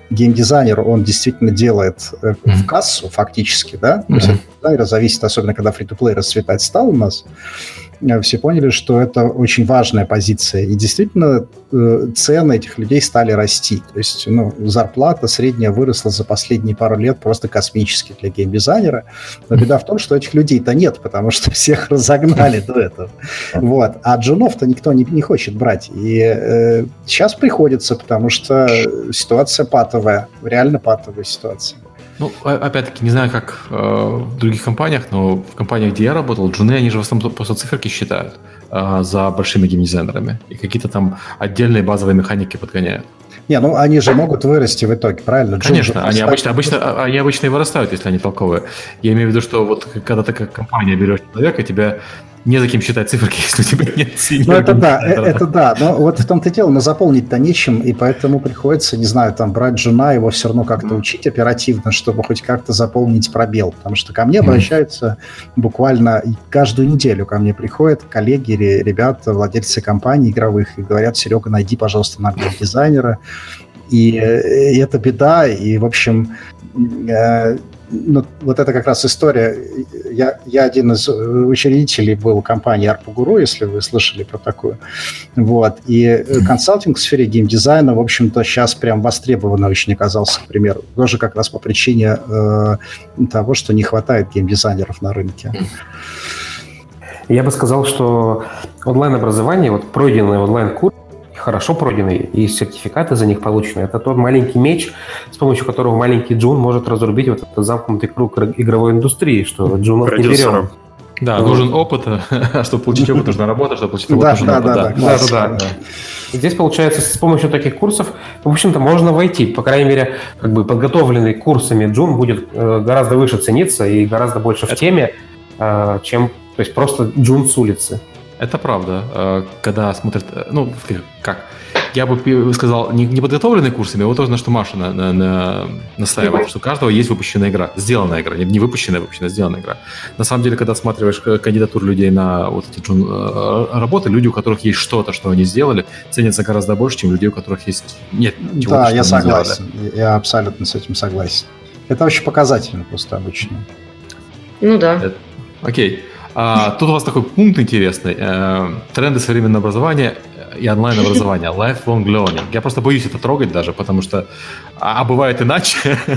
Speaker 3: геймдизайнер, он действительно делает mm-hmm. в кассу фактически, да, mm-hmm. то есть зависит, особенно когда фри-то-плей расцветать стал у нас, Э, все поняли, что это очень важная позиция. И действительно э, цены этих людей стали расти. То есть ну, зарплата средняя выросла за последние пару лет просто космически для геймдизайнера. Но беда в том, что этих людей-то нет, потому что всех разогнали до этого. Вот. А джунов-то никто не, не хочет брать. И э, сейчас приходится, потому что ситуация патовая, реально патовая ситуация.
Speaker 2: Ну, опять-таки, не знаю, как э, в других компаниях, но в компаниях, где я работал, джуны, они же в основном просто циферки считают э, за большими геймдизайнерами. И какие-то там отдельные базовые механики подгоняют.
Speaker 3: Не, ну они же могут вырасти в итоге, правильно?
Speaker 2: Джун Конечно, они обычно, обычно, они обычно и вырастают, если они толковые. Я имею в виду, что вот когда ты как компания берешь человека, тебя не за кем считать циферки, если у тебя нет.
Speaker 3: Ну, это да, э, это да. Но вот в том-то дело, но заполнить-то нечем, и поэтому приходится, не знаю, там, брать жена, его все равно как-то учить оперативно, чтобы хоть как-то заполнить пробел. Потому что ко мне обращаются буквально каждую неделю ко мне приходят коллеги или ребята, владельцы компаний игровых, и говорят, Серега, найди, пожалуйста, нам дизайнера. И, э, и это беда, и, в общем, э, ну, вот это как раз история. Я, я один из учредителей был компании Арпугуру, если вы слышали про такую. Вот. И консалтинг в сфере геймдизайна, в общем-то, сейчас прям востребованно очень оказался, к примеру. Тоже как раз по причине э, того, что не хватает геймдизайнеров на рынке.
Speaker 5: Я бы сказал, что онлайн-образование, вот пройденный онлайн-курс, хорошо пройденные и сертификаты за них получены. Это тот маленький меч, с помощью которого маленький Джун может разрубить вот этот замкнутый круг игровой индустрии, что Джунов не берем.
Speaker 2: Да, нужен опыт, а чтобы получить опыт, нужна работа, чтобы получить опыт, нужен опыт. Да, да, да.
Speaker 5: Здесь, получается, с помощью таких курсов, в общем-то, можно войти. По крайней мере, как бы подготовленный курсами Джун будет э, гораздо выше цениться и гораздо больше в теме, э, чем то есть просто Джун с улицы.
Speaker 2: Это правда. Э, когда смотрят, ну, как, я бы сказал, не, не подготовленные курсами, а вот тоже на что Маша на, на, на, настаивает, что у каждого есть выпущенная игра, сделанная игра, не, выпущенная, выпущенная, сделанная игра. На самом деле, когда осматриваешь кандидатуру людей на вот эти джун, э, работы, люди, у которых есть что-то, что они сделали, ценятся гораздо больше, чем люди, у которых есть нет
Speaker 3: чего Да, я согласен. Сделали. Я абсолютно с этим согласен. Это очень показательно просто обычно.
Speaker 4: Ну да. Это,
Speaker 2: окей. А, тут у вас такой пункт интересный. Э, тренды современного образования и онлайн-образования. Lifelong learning. Я просто боюсь это трогать даже, потому что... А, а бывает иначе.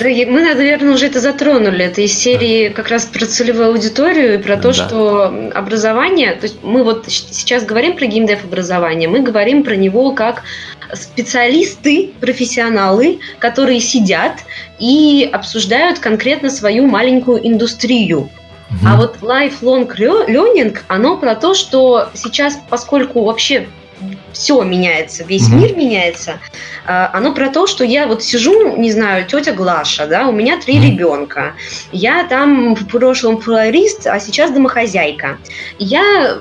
Speaker 4: Да, мы, наверное, уже это затронули. Это из серии как раз про целевую аудиторию и про то, да. что образование... То есть мы вот сейчас говорим про геймдев образование, мы говорим про него как специалисты, профессионалы, которые сидят и обсуждают конкретно свою маленькую индустрию. Угу. А вот lifelong learning, оно про то, что сейчас, поскольку вообще все меняется, весь угу. мир меняется. А, оно про то, что я вот сижу, не знаю, тетя Глаша, да, у меня три угу. ребенка. Я там в прошлом флорист, а сейчас домохозяйка. Я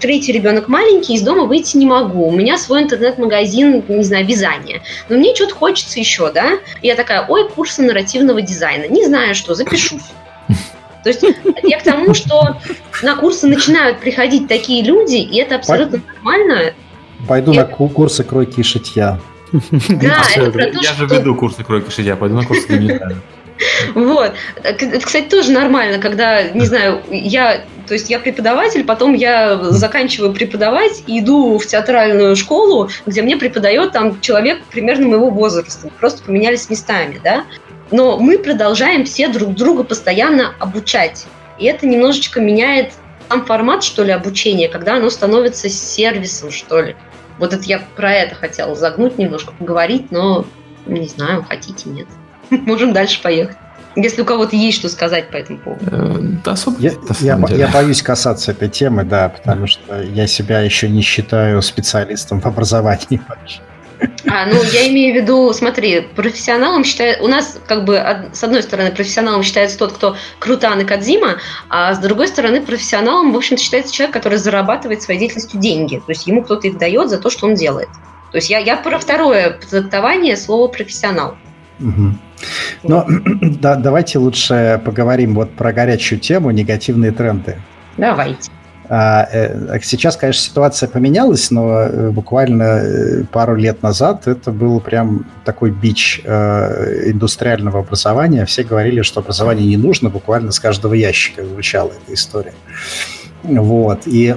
Speaker 4: третий ребенок маленький, из дома выйти не могу. У меня свой интернет-магазин, не знаю, вязания. Но мне что-то хочется еще, да. Я такая, ой, курсы нарративного дизайна. Не знаю что, запишусь. То есть я к тому, что на курсы начинают приходить такие люди, и это абсолютно Пойду. нормально.
Speaker 3: Пойду и... на курсы кройки и шитья.
Speaker 2: Да, это про то, Я же веду курсы кройки и шитья, пойду на курсы гуманитария.
Speaker 4: Вот. Это, кстати, тоже нормально, когда, не знаю, я, то есть я преподаватель, потом я заканчиваю преподавать и иду в театральную школу, где мне преподает там человек примерно моего возраста. Просто поменялись местами, да но мы продолжаем все друг друга постоянно обучать. И это немножечко меняет сам формат, что ли, обучения, когда оно становится сервисом, что ли. Вот это я про это хотела загнуть немножко, поговорить, но не знаю, хотите, нет. Можем дальше поехать. Если у кого-то есть что сказать по этому поводу. Э,
Speaker 3: да, особо, я, я, я боюсь касаться этой темы, да, потому что я себя еще не считаю специалистом в образовании.
Speaker 4: А, ну, я имею в виду, смотри, профессионалом считает... У нас, как бы, с одной стороны, профессионалом считается тот, кто Крутан и Кадзима, а с другой стороны, профессионалом, в общем-то, считается человек, который зарабатывает своей деятельностью деньги. То есть ему кто-то их дает за то, что он делает. То есть я, я про второе трактование слова «профессионал».
Speaker 3: Угу. Ну, да, давайте лучше поговорим вот про горячую тему негативные тренды.
Speaker 4: Давайте.
Speaker 3: А, э, сейчас, конечно, ситуация поменялась, но э, буквально э, пару лет назад это был прям такой бич индустриального образования. Все говорили, что образование не нужно, буквально с каждого ящика звучала эта история. Вот. И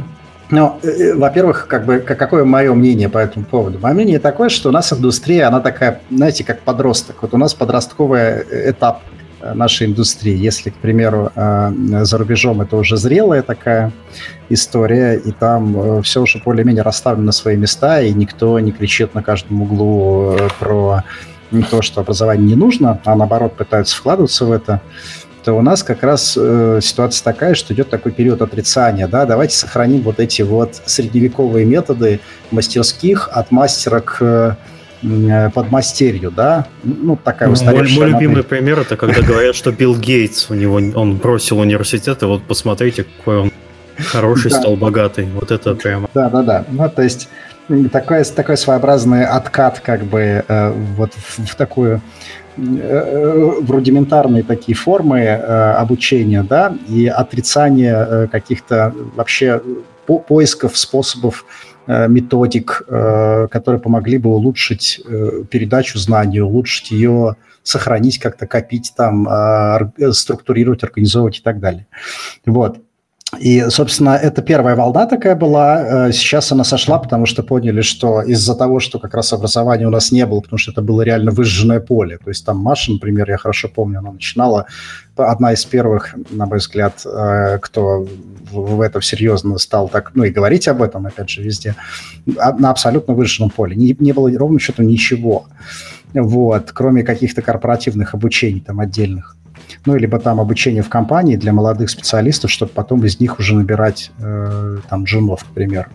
Speaker 3: ну, во-первых, как бы, какое мое мнение по этому поводу? Мое мнение такое, что у нас индустрия, она такая, знаете, как подросток. Вот у нас подростковый этап нашей индустрии. Если, к примеру, э, за рубежом это уже зрелая такая история, и там э, все уже более-менее расставлено на свои места, и никто не кричит на каждом углу э, про то, что образование не нужно, а наоборот пытаются вкладываться в это, то у нас как раз э, ситуация такая, что идет такой период отрицания. Да? Давайте сохраним вот эти вот средневековые методы мастерских от мастера к Э, подмастерью, да,
Speaker 1: ну такая ну, устаревшая. Мой, мой любимый пример это когда говорят, что Билл Гейтс у него он бросил университет, и вот посмотрите, какой он хороший стал богатый. Вот это прямо.
Speaker 3: Да, да, да. Ну то есть такой, такой своеобразный откат как бы э, вот в, в такую э, в рудиментарные такие формы обучения, да, и отрицание каких-то вообще поисков способов Э, методик, э, которые помогли бы улучшить э, передачу знаний, улучшить ее, сохранить как-то, копить там, структурировать, организовывать и так далее. Вот. И, собственно, это первая волна такая была. Сейчас она сошла, потому что поняли, что из-за того, что как раз образования у нас не было, потому что это было реально выжженное поле. То есть там Маша, например, я хорошо помню, она начинала, одна из первых, на мой взгляд, кто в этом серьезно стал так, ну и говорить об этом, опять же, везде, а, на абсолютно вышенном поле. Не, не было ровно счету ничего, вот, кроме каких-то корпоративных обучений там отдельных. Ну, либо там обучение в компании для молодых специалистов, чтобы потом из них уже набирать э, там джунов, к примеру.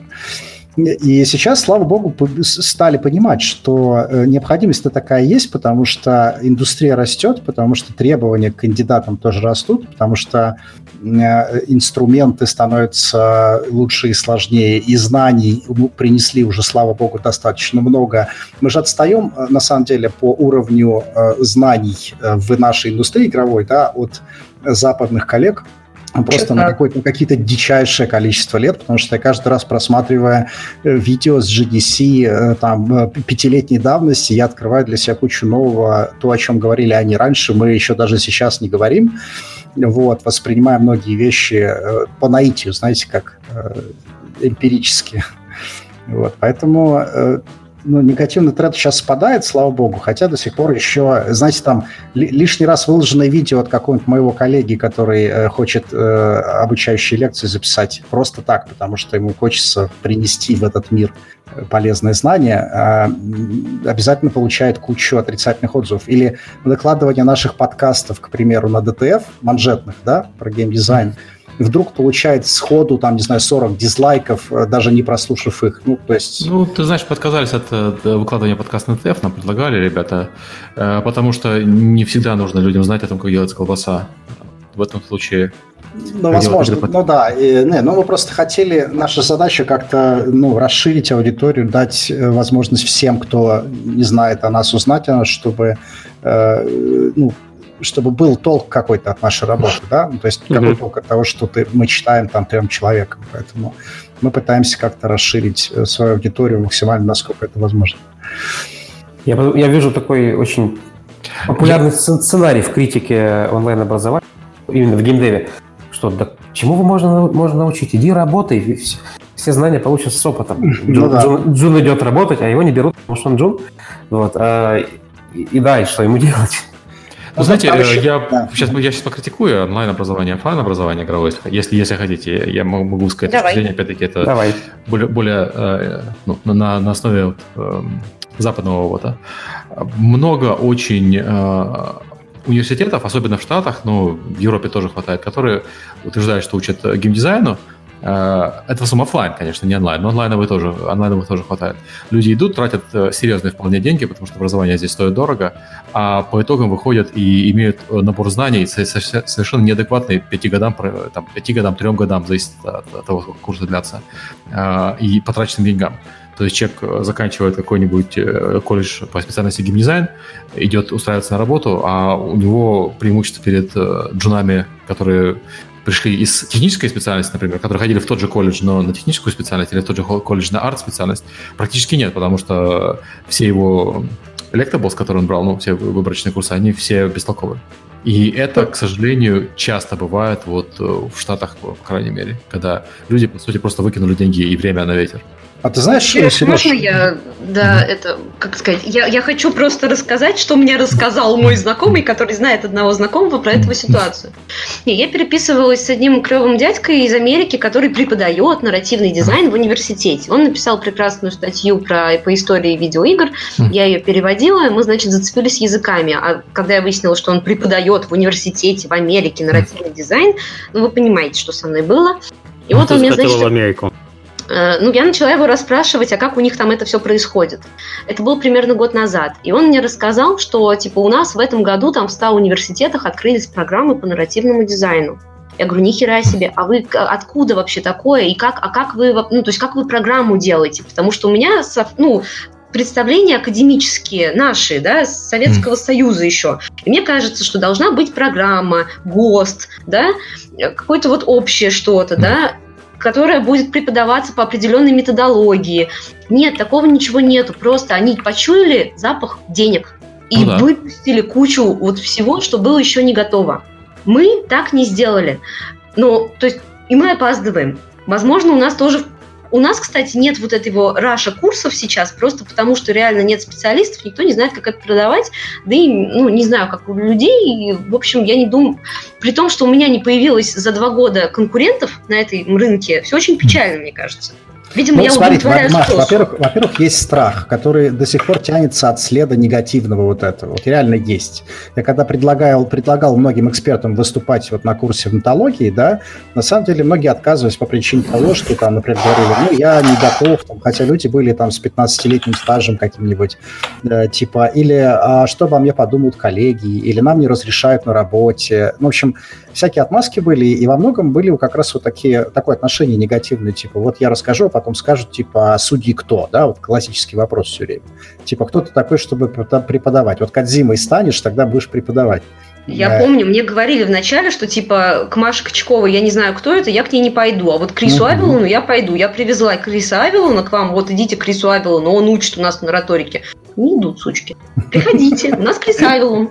Speaker 3: И сейчас, слава богу, стали понимать, что э, необходимость-то такая есть, потому что индустрия растет, потому что требования к кандидатам тоже растут, потому что инструменты становятся лучше и сложнее, и знаний принесли уже, слава богу, достаточно много. Мы же отстаем, э, на самом деле, по уровню знаний в нашей индустрии игровой да, от западных коллег, Просто на какое-то, какие-то дичайшее количество лет, потому что я каждый раз просматривая э, видео с GDC э, там э, пятилетней давности, я открываю для себя кучу нового, то, о чем говорили они раньше, мы еще даже сейчас не говорим. Вот, воспринимая многие вещи по наитию, знаете, как эмпирически. Вот, поэтому ну, негативный тренд сейчас спадает, слава богу, хотя до сих пор еще, знаете, там лишний раз выложенное видео от какого-нибудь моего коллеги, который э, хочет э, обучающие лекции записать просто так, потому что ему хочется принести в этот мир э, полезные знания, э, обязательно получает кучу отрицательных отзывов. Или выкладывание наших подкастов, к примеру, на DTF, манжетных, да, про геймдизайн, вдруг получает сходу, там, не знаю, 40 дизлайков, э, даже не прослушав их. Ну, то есть...
Speaker 2: Ну, ты знаешь, отказались от выкладывания подкаста на DTF, нам предлагали ребята, э, потому что не всегда нужно людям знать о том, как делается колбаса. В этом случае
Speaker 3: ну, возможно, ну да. И, не, ну, мы просто хотели, наша задача как-то ну, расширить аудиторию, дать э, возможность всем, кто не знает о нас, узнать о нас, чтобы э, ну, чтобы был толк какой-то от нашей работы, да, ну, то есть mm-hmm. какой толк от того, что ты, мы читаем там трем человеком, поэтому мы пытаемся как-то расширить э, свою аудиторию максимально, насколько это возможно.
Speaker 5: Я, я вижу такой очень популярный сценарий в критике онлайн-образования, именно в геймдеве, что да, чему вы можно, можно научить? Иди работай, все, все знания получатся с опытом. Джун, ну, да. Джун, Джун идет работать, а его не берут, потому что он Джун. Вот, а, и, и да, и что ему делать?
Speaker 2: Ну, знаете, еще, я, да. сейчас, я сейчас покритикую онлайн-образование, офлайн образование игровое, если, если хотите. Я могу сказать, Давай. что опять-таки, это Давай. более, более э, ну, на, на основе вот, э, западного опыта. Много очень э, университетов, особенно в Штатах, но в Европе тоже хватает, которые утверждают, что учат геймдизайну, Э, это в офлайн, конечно, не онлайн, но онлайновый тоже, онлайновых тоже хватает. Люди идут, тратят э, серьезные вполне деньги, потому что образование здесь стоит дорого, а по итогам выходят и имеют э, набор знаний совершенно неадекватный пяти годам, там, пяти годам, трем годам, зависит от того, сколько курсы длятся, и потраченным деньгам. То есть человек заканчивает какой-нибудь колледж по специальности геймдизайн, идет устраиваться на работу, а у него преимущество перед джунами, которые пришли из технической специальности, например, которые ходили в тот же колледж, но на техническую специальность или в тот же колледж на арт-специальность, практически нет, потому что все его lectables, которые он брал, ну, все выборочные курсы, они все бестолковые. И это, к сожалению, часто бывает вот в Штатах, по крайней мере, когда люди, по сути, просто выкинули деньги и время на ветер.
Speaker 3: А ты знаешь, Сереж,
Speaker 4: можно я, да, mm это, как сказать, я, я хочу просто рассказать, что мне рассказал мой знакомый, который знает одного знакомого про эту ситуацию. Не, я переписывалась с одним клевым дядькой из Америки, который преподает нарративный дизайн в университете. Он написал прекрасную статью про, по истории видеоигр, я ее переводила, мы, значит, зацепились языками. А когда я выяснила, что он преподает в университете в Америке нарративный дизайн, ну, вы понимаете, что со мной было.
Speaker 1: И вот он мне, значит... в Америку.
Speaker 4: Э, ну, я начала его расспрашивать, а как у них там это все происходит. Это был примерно год назад. И он мне рассказал, что, типа, у нас в этом году там в 100 университетах открылись программы по нарративному дизайну. Я говорю, нихера себе, а вы откуда вообще такое? И как, а как вы, ну, то есть как вы программу делаете? Потому что у меня, ну, представления академические наши, да, с Советского mm. Союза еще. И мне кажется, что должна быть программа, ГОСТ, да, какое-то вот общее что-то, mm. да, которая будет преподаваться по определенной методологии. Нет, такого ничего нету. Просто они почуяли запах денег и ну да. выпустили кучу вот всего, что было еще не готово. Мы так не сделали. Ну, то есть, и мы опаздываем. Возможно, у нас тоже у нас, кстати, нет вот этого раша курсов сейчас, просто потому что реально нет специалистов, никто не знает, как это продавать, да и, ну, не знаю, как у людей, и, в общем, я не думаю, при том, что у меня не появилось за два года конкурентов на этой рынке, все очень печально, мне кажется. Видимо, ну, я смотрите,
Speaker 3: Маш, во-первых, во-первых, есть страх, который до сих пор тянется от следа негативного вот этого. Вот реально есть. Я когда предлагал, предлагал многим экспертам выступать вот на курсе онтологии, да, на самом деле многие отказывались по причине того, что там, например, говорили, ну, я не готов, там, хотя люди были там с 15-летним стажем каким-нибудь, э, типа, или а что обо мне подумают коллеги, или нам не разрешают на работе. Ну, в общем, всякие отмазки были, и во многом были как раз вот такие, такое отношение негативное, типа, вот я расскажу, а потом скажут, типа, «А судьи кто, да, вот классический вопрос все время. Типа, кто ты такой, чтобы преподавать? Вот Кадзимой станешь, тогда будешь преподавать.
Speaker 4: Я да. помню, мне говорили вначале, что типа к Маше Качковой я не знаю, кто это, я к ней не пойду. А вот к Крису Авилону я пойду. Я привезла Криса Авилона к вам, вот идите к Крису Авилону, он учит у нас на риторике. Не идут, сучки. Приходите, у нас Крис Авилон.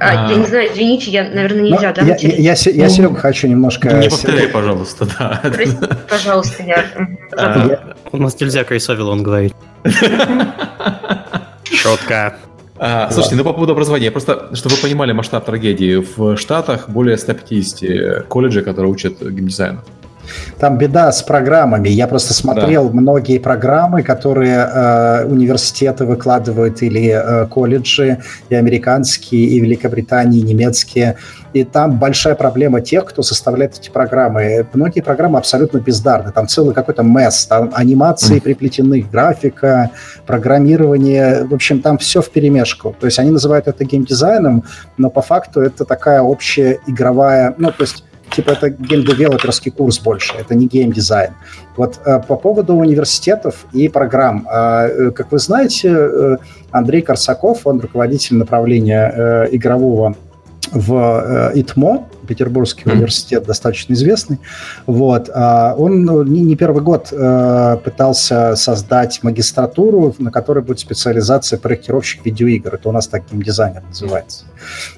Speaker 4: А, я не знаю, извините, я, наверное, нельзя, да?
Speaker 3: Я, я, я, я Серегу хочу немножко...
Speaker 2: Не повторяй, пожалуйста, да.
Speaker 4: пожалуйста, я...
Speaker 1: А, у нас нельзя Крис Авилон говорить. Шутка.
Speaker 2: А, слушайте, ну по поводу образования, просто, чтобы вы понимали масштаб трагедии, в Штатах более 150 колледжей, которые учат геймдизайну.
Speaker 3: Там беда с программами. Я просто смотрел да. многие программы, которые э, университеты выкладывают или э, колледжи, и американские, и Великобритании, и немецкие. И там большая проблема тех, кто составляет эти программы. Многие программы абсолютно бездарны. Там целый какой-то месс, там анимации mm. приплетены, графика, программирование. В общем, там все в перемешку. То есть они называют это геймдизайном, но по факту это такая общая игровая... Ну, то есть типа это геймдевелоперский курс больше, это не геймдизайн. Вот э, по поводу университетов и программ. Э, как вы знаете, э, Андрей Корсаков, он руководитель направления э, игрового в э, ИТМО, Петербургский mm. университет, достаточно известный. Вот. А он ну, не, не первый год э, пытался создать магистратуру, на которой будет специализация проектировщик видеоигр. Это у нас так геймдизайнер называется.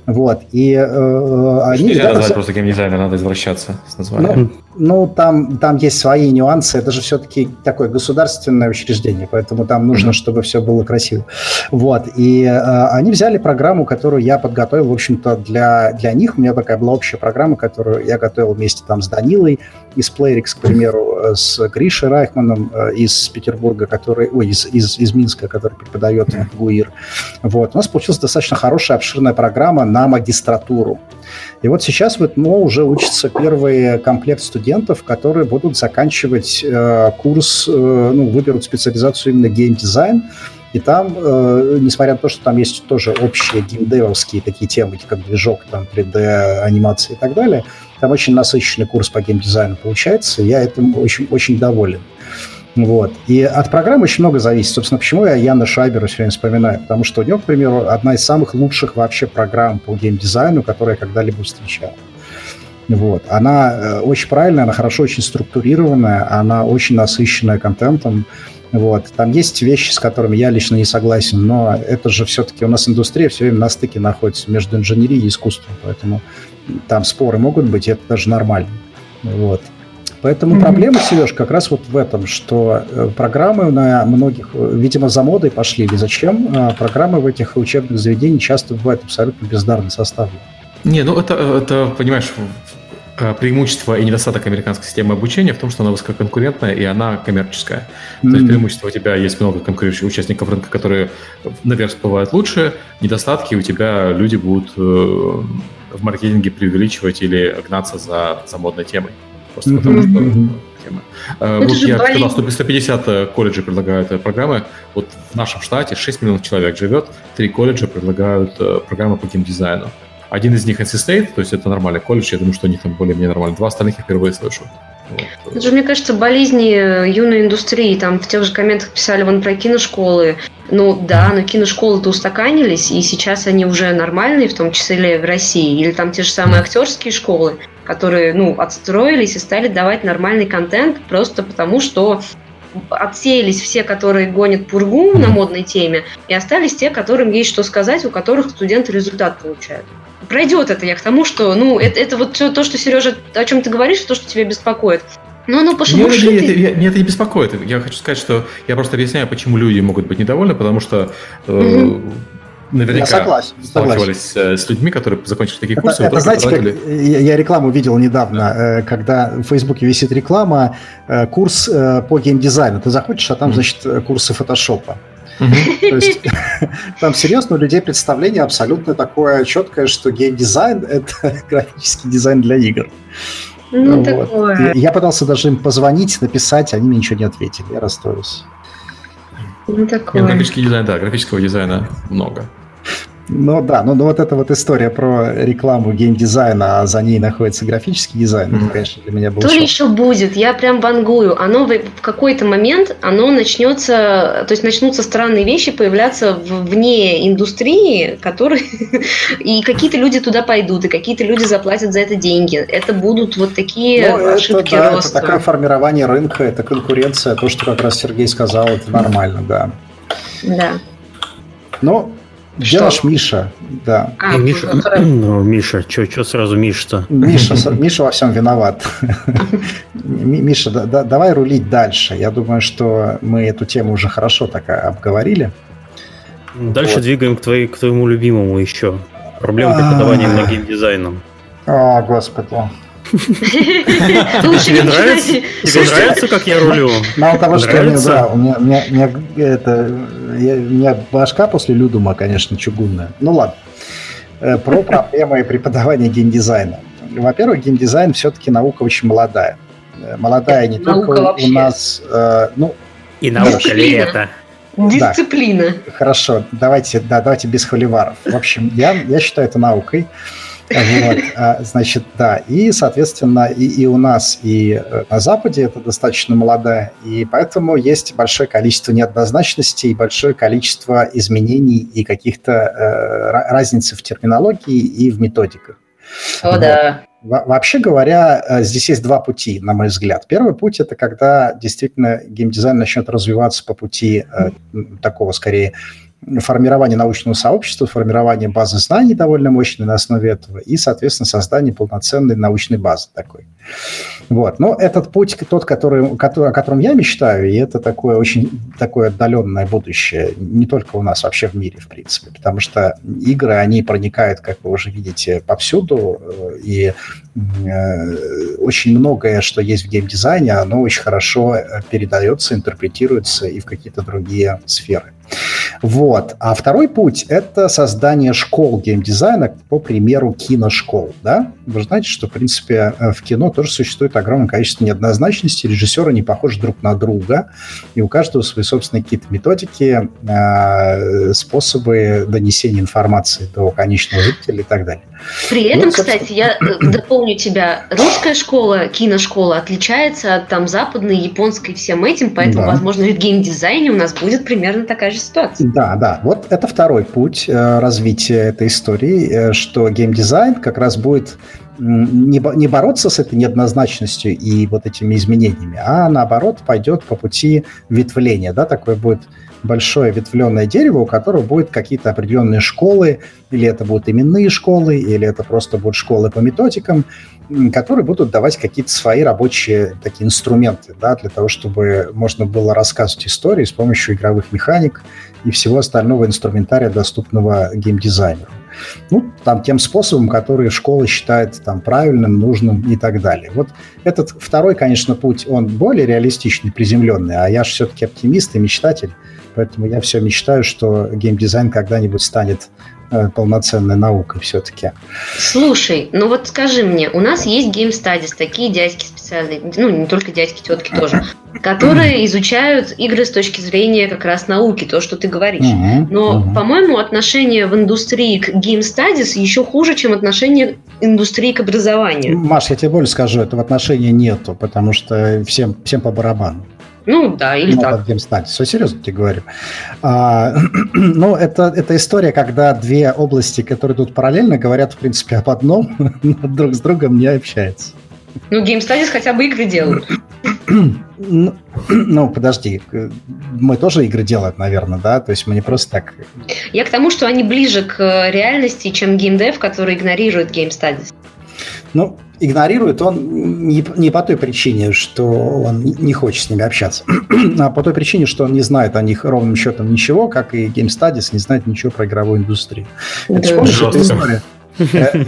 Speaker 3: Вот. И э,
Speaker 2: они... Нельзя назвать все... просто геймдизайнер, надо извращаться с названием.
Speaker 3: Ну, ну там, там есть свои нюансы. Это же все-таки такое государственное учреждение, поэтому там нужно, mm-hmm. чтобы все было красиво. Вот. И э, они взяли программу, которую я подготовил, в общем-то, для, для них. У меня такая была общая программа, которую я готовил вместе там с Данилой из Playrix, к примеру, э, с Гришей Райхманом э, из Петербурга, который, ой, из, из, из Минска, который преподает в ГУИР. Вот. У нас получилась достаточно хорошая, обширная программа на магистратуру. И вот сейчас в ИТМО уже учится первый комплект студентов, которые будут заканчивать э, курс, э, ну, выберут специализацию именно геймдизайн, и там, э, несмотря на то, что там есть тоже общие геймдевовские такие темы, как движок, там 3D, анимация и так далее, там очень насыщенный курс по геймдизайну получается, я этим очень, очень доволен. Вот. И от программы очень много зависит. Собственно, почему я Яна Шайбера все время вспоминаю? Потому что у него, к примеру, одна из самых лучших вообще программ по геймдизайну, которую я когда-либо встречал. Вот. Она э, очень правильная, она хорошо очень структурированная, она очень насыщенная контентом. Вот. Там есть вещи, с которыми я лично не согласен, но это же все-таки у нас индустрия все время на стыке находится между инженерией и искусством, поэтому там споры могут быть, и это даже нормально. Вот. Поэтому mm-hmm. проблема, Сереж, как раз вот в этом, что э, программы на многих, э, видимо, за модой пошли или зачем, а программы в этих учебных заведениях часто бывают абсолютно бездарно составлены.
Speaker 2: Не, ну это, это, понимаешь, Э, преимущество и недостаток американской системы обучения в том, что она высококонкурентная и она коммерческая. Mm-hmm. То есть преимущество у тебя есть много конкурирующих участников рынка, которые наверх всплывают лучше, недостатки у тебя люди будут э, в маркетинге преувеличивать или гнаться за, за модной темой. Просто mm-hmm. потому что тема. Mm-hmm. Вот я сказал, что 150 колледжей предлагают программы. Вот в нашем штате 6 миллионов человек живет, три колледжа предлагают программы по геймдизайну. Один из них NC State, то есть это нормальный колледж, я думаю, что они там более-менее нормальные. Два остальных я впервые слышу.
Speaker 4: Вот. Это же, мне кажется, болезни юной индустрии. Там в тех же комментах писали вон про киношколы. Ну да, но киношколы-то устаканились, и сейчас они уже нормальные, в том числе в России. Или там те же самые актерские школы, которые, ну, отстроились и стали давать нормальный контент просто потому, что отсеялись все, которые гонят пургу на модной теме, и остались те, которым есть что сказать, у которых студенты результат получают пройдет это я к тому, что, ну, это, это вот все то, что, Сережа, о чем ты говоришь, то, что тебя беспокоит. Ну, оно пошло
Speaker 2: Нет, нет, нет, меня это не беспокоит. Я хочу сказать, что я просто объясняю, почему люди могут быть недовольны, потому что э, наверняка согласен, сталкивались согласен. с людьми, которые закончили такие
Speaker 3: это,
Speaker 2: курсы.
Speaker 3: Это, знаете, потратили... как я рекламу видел недавно, когда в Фейсбуке висит реклама, курс по геймдизайну. Ты заходишь, а там, значит, курсы фотошопа. То есть там серьезно у людей представление абсолютно такое четкое, что геймдизайн — это графический дизайн для игр. Ну, вот. такое. Я пытался даже им позвонить, написать, они мне ничего не ответили. Я расстроился.
Speaker 2: Ну, такое. Графический дизайн, да, графического дизайна много.
Speaker 3: Ну да, ну, ну вот эта вот история про рекламу геймдизайна, а за ней находится графический дизайн, mm. это, конечно, для меня был
Speaker 4: То шок. ли еще будет, я прям бангую. Оно в, в какой-то момент, оно начнется, то есть начнутся странные вещи появляться в, вне индустрии, которые... и какие-то люди туда пойдут, и какие-то люди заплатят за это деньги. Это будут вот такие ну, ошибки
Speaker 3: это, да, роста. Это такое формирование рынка, это конкуренция, то, что как раз Сергей сказал, это нормально, да.
Speaker 4: Да.
Speaker 3: Но наш Миша? Да.
Speaker 1: А, Миша, ну, Миша, что сразу Миша-то?
Speaker 3: Миша, Миша во всем виноват. Миша, да, да, давай рулить дальше. Я думаю, что мы эту тему уже хорошо так обговорили.
Speaker 1: Дальше вот. двигаем к, твоей, к твоему любимому еще. Проблема преподавания многим дизайном.
Speaker 3: О, господи.
Speaker 1: Тебе нравится? Тебе нравится, как я рулю?
Speaker 3: Мало того, что да, у меня это у меня башка после Людума, конечно, чугунная. Ну ладно. Э, про проблемы преподавания геймдизайна. Во-первых, геймдизайн все-таки наука очень молодая. Э, молодая не только у нас, э, ну
Speaker 1: и наука ли это?
Speaker 4: Дисциплина.
Speaker 3: Хорошо, давайте, да, давайте без холиваров. В общем, я, я считаю это наукой. Вот, а, значит, да. И, соответственно, и, и у нас, и э, на Западе это достаточно молодая, и поэтому есть большое количество неоднозначностей, большое количество изменений и каких-то э, разниц в терминологии и в методиках.
Speaker 4: О, вот. да.
Speaker 3: Вообще говоря, э, здесь есть два пути, на мой взгляд. Первый путь – это когда действительно геймдизайн начнет развиваться по пути э, такого, скорее, формирование научного сообщества, формирование базы знаний довольно мощной на основе этого и, соответственно, создание полноценной научной базы такой. Вот. Но этот путь, тот, который, который, о котором я мечтаю, и это такое очень такое отдаленное будущее, не только у нас, вообще в мире, в принципе, потому что игры, они проникают, как вы уже видите, повсюду, э, и э, очень многое, что есть в геймдизайне, оно очень хорошо передается, интерпретируется и в какие-то другие сферы. Вот. А второй путь – это создание школ геймдизайна по примеру киношкол. Да? Вы знаете, что, в принципе, э, в кино тоже существует огромное количество неоднозначности, режиссеры не похожи друг на друга, и у каждого свои собственные какие-то методики, э, способы донесения информации до конечного зрителя и так далее.
Speaker 4: При этом, ну, кстати, я э, дополню тебя, русская школа, киношкола отличается от там западной, японской, всем этим, поэтому, да. возможно, в геймдизайне у нас будет примерно такая же ситуация.
Speaker 3: Да, да, вот это второй путь э, развития этой истории, э, что геймдизайн как раз будет не, не бороться с этой неоднозначностью и вот этими изменениями, а наоборот пойдет по пути ветвления, да, такое будет большое ветвленное дерево, у которого будут какие-то определенные школы, или это будут именные школы, или это просто будут школы по методикам, которые будут давать какие-то свои рабочие такие инструменты, да, для того, чтобы можно было рассказывать истории с помощью игровых механик и всего остального инструментария, доступного геймдизайнеру. Ну, там тем способом, который школа считает там правильным, нужным и так далее. Вот этот второй, конечно, путь, он более реалистичный, приземленный, а я же все-таки оптимист и мечтатель, поэтому я все мечтаю, что геймдизайн когда-нибудь станет Э, полноценной наукой все-таки.
Speaker 4: Слушай, ну вот скажи мне, у нас есть Studies, такие дядьки специальные, ну не только дядьки, тетки тоже, которые изучают игры с точки зрения как раз науки, то, что ты говоришь. Но, по-моему, отношение в индустрии к Studies еще хуже, чем отношение индустрии к образованию.
Speaker 3: Маш, я тебе больше скажу, этого отношения нету, потому что всем, всем по барабану.
Speaker 4: Ну, да, или ну, так.
Speaker 3: GameStat. Все серьезно тебе говорю. А, ну, это, это история, когда две области, которые тут параллельно, говорят, в принципе, об одном, но друг с другом не общаются.
Speaker 4: Ну, GameStudies хотя бы игры делают.
Speaker 3: Ну, ну, подожди, мы тоже игры делаем, наверное, да? То есть мы не просто так...
Speaker 4: Я к тому, что они ближе к реальности, чем геймдев, который игнорирует Game Studies.
Speaker 3: Ну, игнорирует он не, не по той причине, что он не хочет с ними общаться, а по той причине, что он не знает о них ровным счетом ничего, как и Game Studies не знает ничего про игровую индустрию. Это помнишь эту историю? Э, э,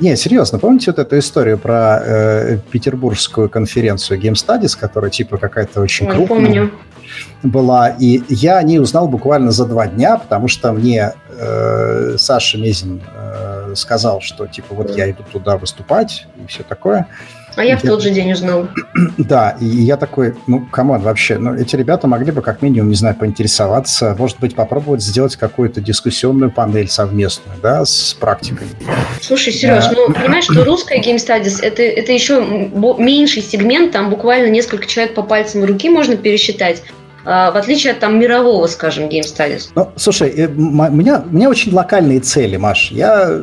Speaker 3: не, серьезно, помните вот эту историю про э, петербургскую конференцию Game Studies, которая типа какая-то очень крупная? Помню. Была, и я о ней узнал буквально за два дня, потому что мне э, Саша Мезин э, сказал, что типа вот я иду туда выступать и все такое.
Speaker 4: А я в тот же день узнал.
Speaker 3: Да, и я такой, ну, come on, вообще, ну, эти ребята могли бы как минимум, не знаю, поинтересоваться, может быть, попробовать сделать какую-то дискуссионную панель совместную, да, с практикой.
Speaker 4: Слушай, Сереж, а... ну, понимаешь, что русская Game Studies это, это еще меньший сегмент, там буквально несколько человек по пальцам руки можно пересчитать. А, в отличие от там мирового, скажем, Game Studies.
Speaker 3: Ну, слушай, э, у меня, у меня очень локальные цели, Маш. Я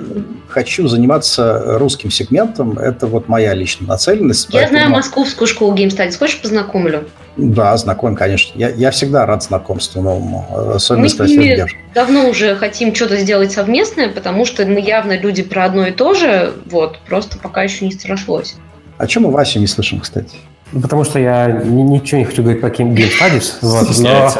Speaker 3: хочу заниматься русским сегментом. Это вот моя личная нацеленность.
Speaker 4: Я поэтому... знаю московскую школу Game Studies. Хочешь, познакомлю?
Speaker 3: Да, знаком, конечно. Я, я всегда рад знакомству новому, особенно мы с ними
Speaker 4: давно уже хотим что-то сделать совместное, потому что мы явно люди про одно и то же, вот, просто пока еще не срослось.
Speaker 3: О чем мы Васю не слышим, кстати?
Speaker 5: Ну, потому что я ничего не хочу говорить про Game Studies, вот, но,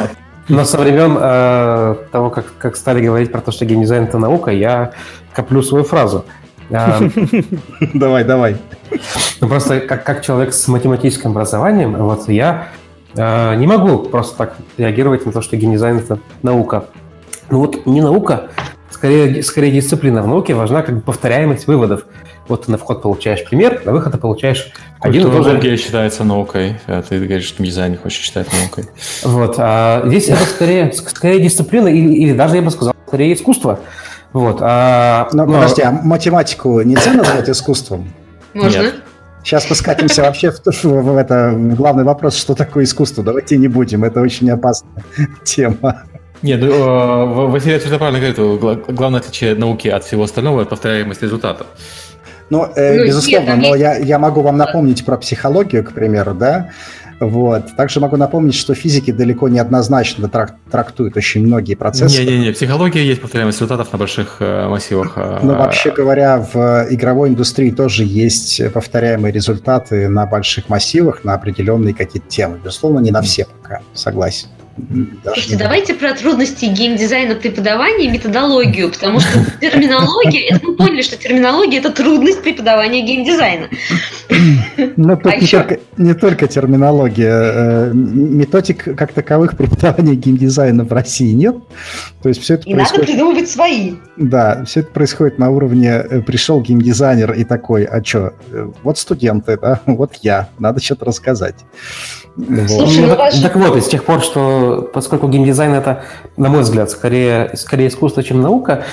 Speaker 5: но со времен э, того, как, как стали говорить про то, что геймдизайн – это наука, я коплю свою фразу.
Speaker 3: А, давай, давай.
Speaker 5: Ну, просто как, как человек с математическим образованием, вот я э, не могу просто так реагировать на то, что геймдизайн – это наука. Ну вот не наука, скорее, скорее дисциплина в науке важна как бы повторяемость выводов. Вот ты на вход получаешь пример, на выход ты получаешь
Speaker 2: один Культурология считается наукой, а ты говоришь, что дизайн не хочешь считать наукой.
Speaker 5: Вот, а здесь это скорее, скорее дисциплина или, или даже, я бы сказал, скорее искусство. Вот,
Speaker 3: а, но, но... Подожди, а математику нельзя назвать искусством?
Speaker 4: Можно. Нет.
Speaker 3: Сейчас мы скатимся вообще в, в, в это главный вопрос, что такое искусство. Давайте не будем, это очень опасная тема.
Speaker 2: Нет, ну, э, Василий абсолютно правильно говорит, главное отличие науки от всего остального – это повторяемость результатов.
Speaker 3: Ну, э, ну безусловно, нет, но я, я могу вам напомнить про психологию, к примеру, да, вот. Также могу напомнить, что физики далеко не однозначно трак трактуют очень многие процессы.
Speaker 2: Не-не-не, психология есть повторяемость результатов на больших э, массивах.
Speaker 3: Э, Но вообще говоря, в игровой индустрии тоже есть повторяемые результаты на больших массивах, на определенные какие-то темы. Безусловно, не на все пока, согласен.
Speaker 4: Слушайте, давайте про трудности геймдизайна преподавания и методологию, потому что терминология, это мы поняли, что терминология это трудность преподавания геймдизайна.
Speaker 3: Ну, тут а не, только, не только терминология. Э, методик как таковых преподавания геймдизайна в России нет. То есть все это
Speaker 4: и происходит... надо придумывать свои.
Speaker 3: Да, все это происходит на уровне э, пришел геймдизайнер и такой, а что, э, вот студенты, да, вот я, надо что-то рассказать.
Speaker 5: Слушай, ну, ваш... Так вот, и с тех пор, что поскольку геймдизайн это, на мой взгляд, скорее, скорее искусство, чем наука,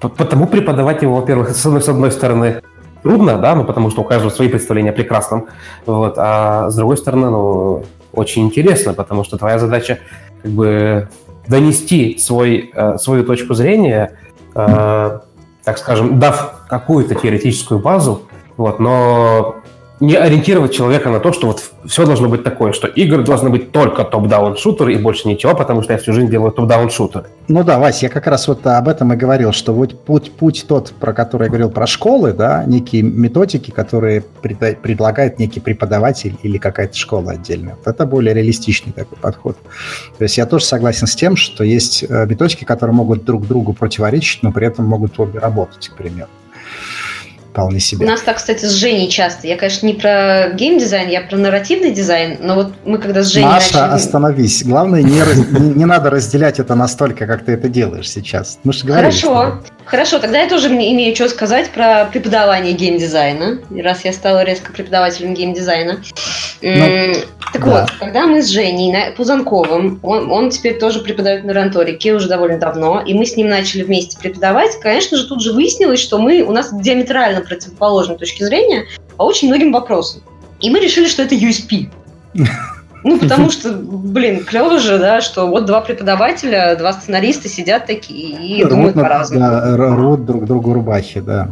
Speaker 5: потому преподавать его, во-первых, с одной, с одной стороны, трудно, да, ну потому что у каждого свои представления о прекрасном, вот, а с другой стороны, ну, очень интересно, потому что твоя задача как бы донести свой, э, свою точку зрения, э, так скажем, дав какую-то теоретическую базу, вот, но не ориентировать человека на то, что вот все должно быть такое, что игры должны быть только топ-даун шутеры и больше ничего, потому что я всю жизнь делаю топ-даун шутеры.
Speaker 3: Ну да, Вась, я как раз вот об этом и говорил, что вот путь, путь тот, про который я говорил, про школы, да, некие методики, которые пред, предлагает некий преподаватель или какая-то школа отдельная. Вот это более реалистичный такой подход. То есть я тоже согласен с тем, что есть э, методики, которые могут друг другу противоречить, но при этом могут обе работать, к примеру
Speaker 4: вполне себе. У нас так, кстати, с Женей часто. Я, конечно, не про геймдизайн, я про нарративный дизайн, но вот мы когда с Женей
Speaker 3: Маша, начали... остановись. Главное, не, раз... не, не надо разделять это настолько, как ты это делаешь сейчас. Мы же говорили.
Speaker 4: Хорошо. Хорошо, тогда я тоже имею что сказать про преподавание геймдизайна, раз я стала резко преподавателем геймдизайна. Ну, так да. вот, когда мы с Женей Пузанковым, он, он теперь тоже преподает на ранторике уже довольно давно, и мы с ним начали вместе преподавать, конечно же, тут же выяснилось, что мы, у нас диаметрально противоположной точки зрения по очень многим вопросам. И мы решили, что это USP. Ну, потому что, блин, клево же, да, что вот два преподавателя, два сценариста сидят такие и рвут думают по-разному.
Speaker 3: Да, рвут друг другу рубахи, да.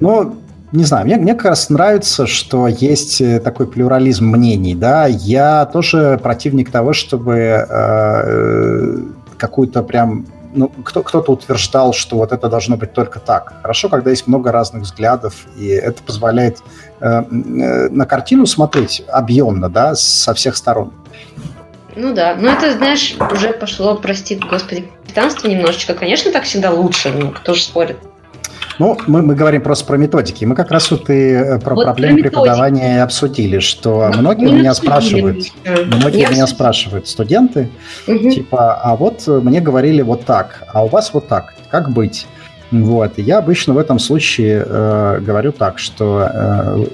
Speaker 3: Но не знаю, мне, мне как раз нравится, что есть э, такой плюрализм мнений, да. Я тоже противник того, чтобы э, какую-то прям ну, кто, кто-то утверждал, что вот это должно быть только так. Хорошо, когда есть много разных взглядов, и это позволяет э, э, на картину смотреть объемно, да, со всех сторон.
Speaker 4: Ну да, но это, знаешь, уже пошло, прости, господи, капитанство немножечко. Конечно, так всегда лучше, ну, кто же спорит.
Speaker 3: Ну, мы, мы говорим просто про методики. Мы как раз вот и э, про вот проблемы про преподавания обсудили, что Но многие меня спрашивают, многие Я меня обсудили. спрашивают, студенты, угу. типа, а вот мне говорили вот так, а у вас вот так, как быть? Вот. Я обычно в этом случае э, говорю так, что э,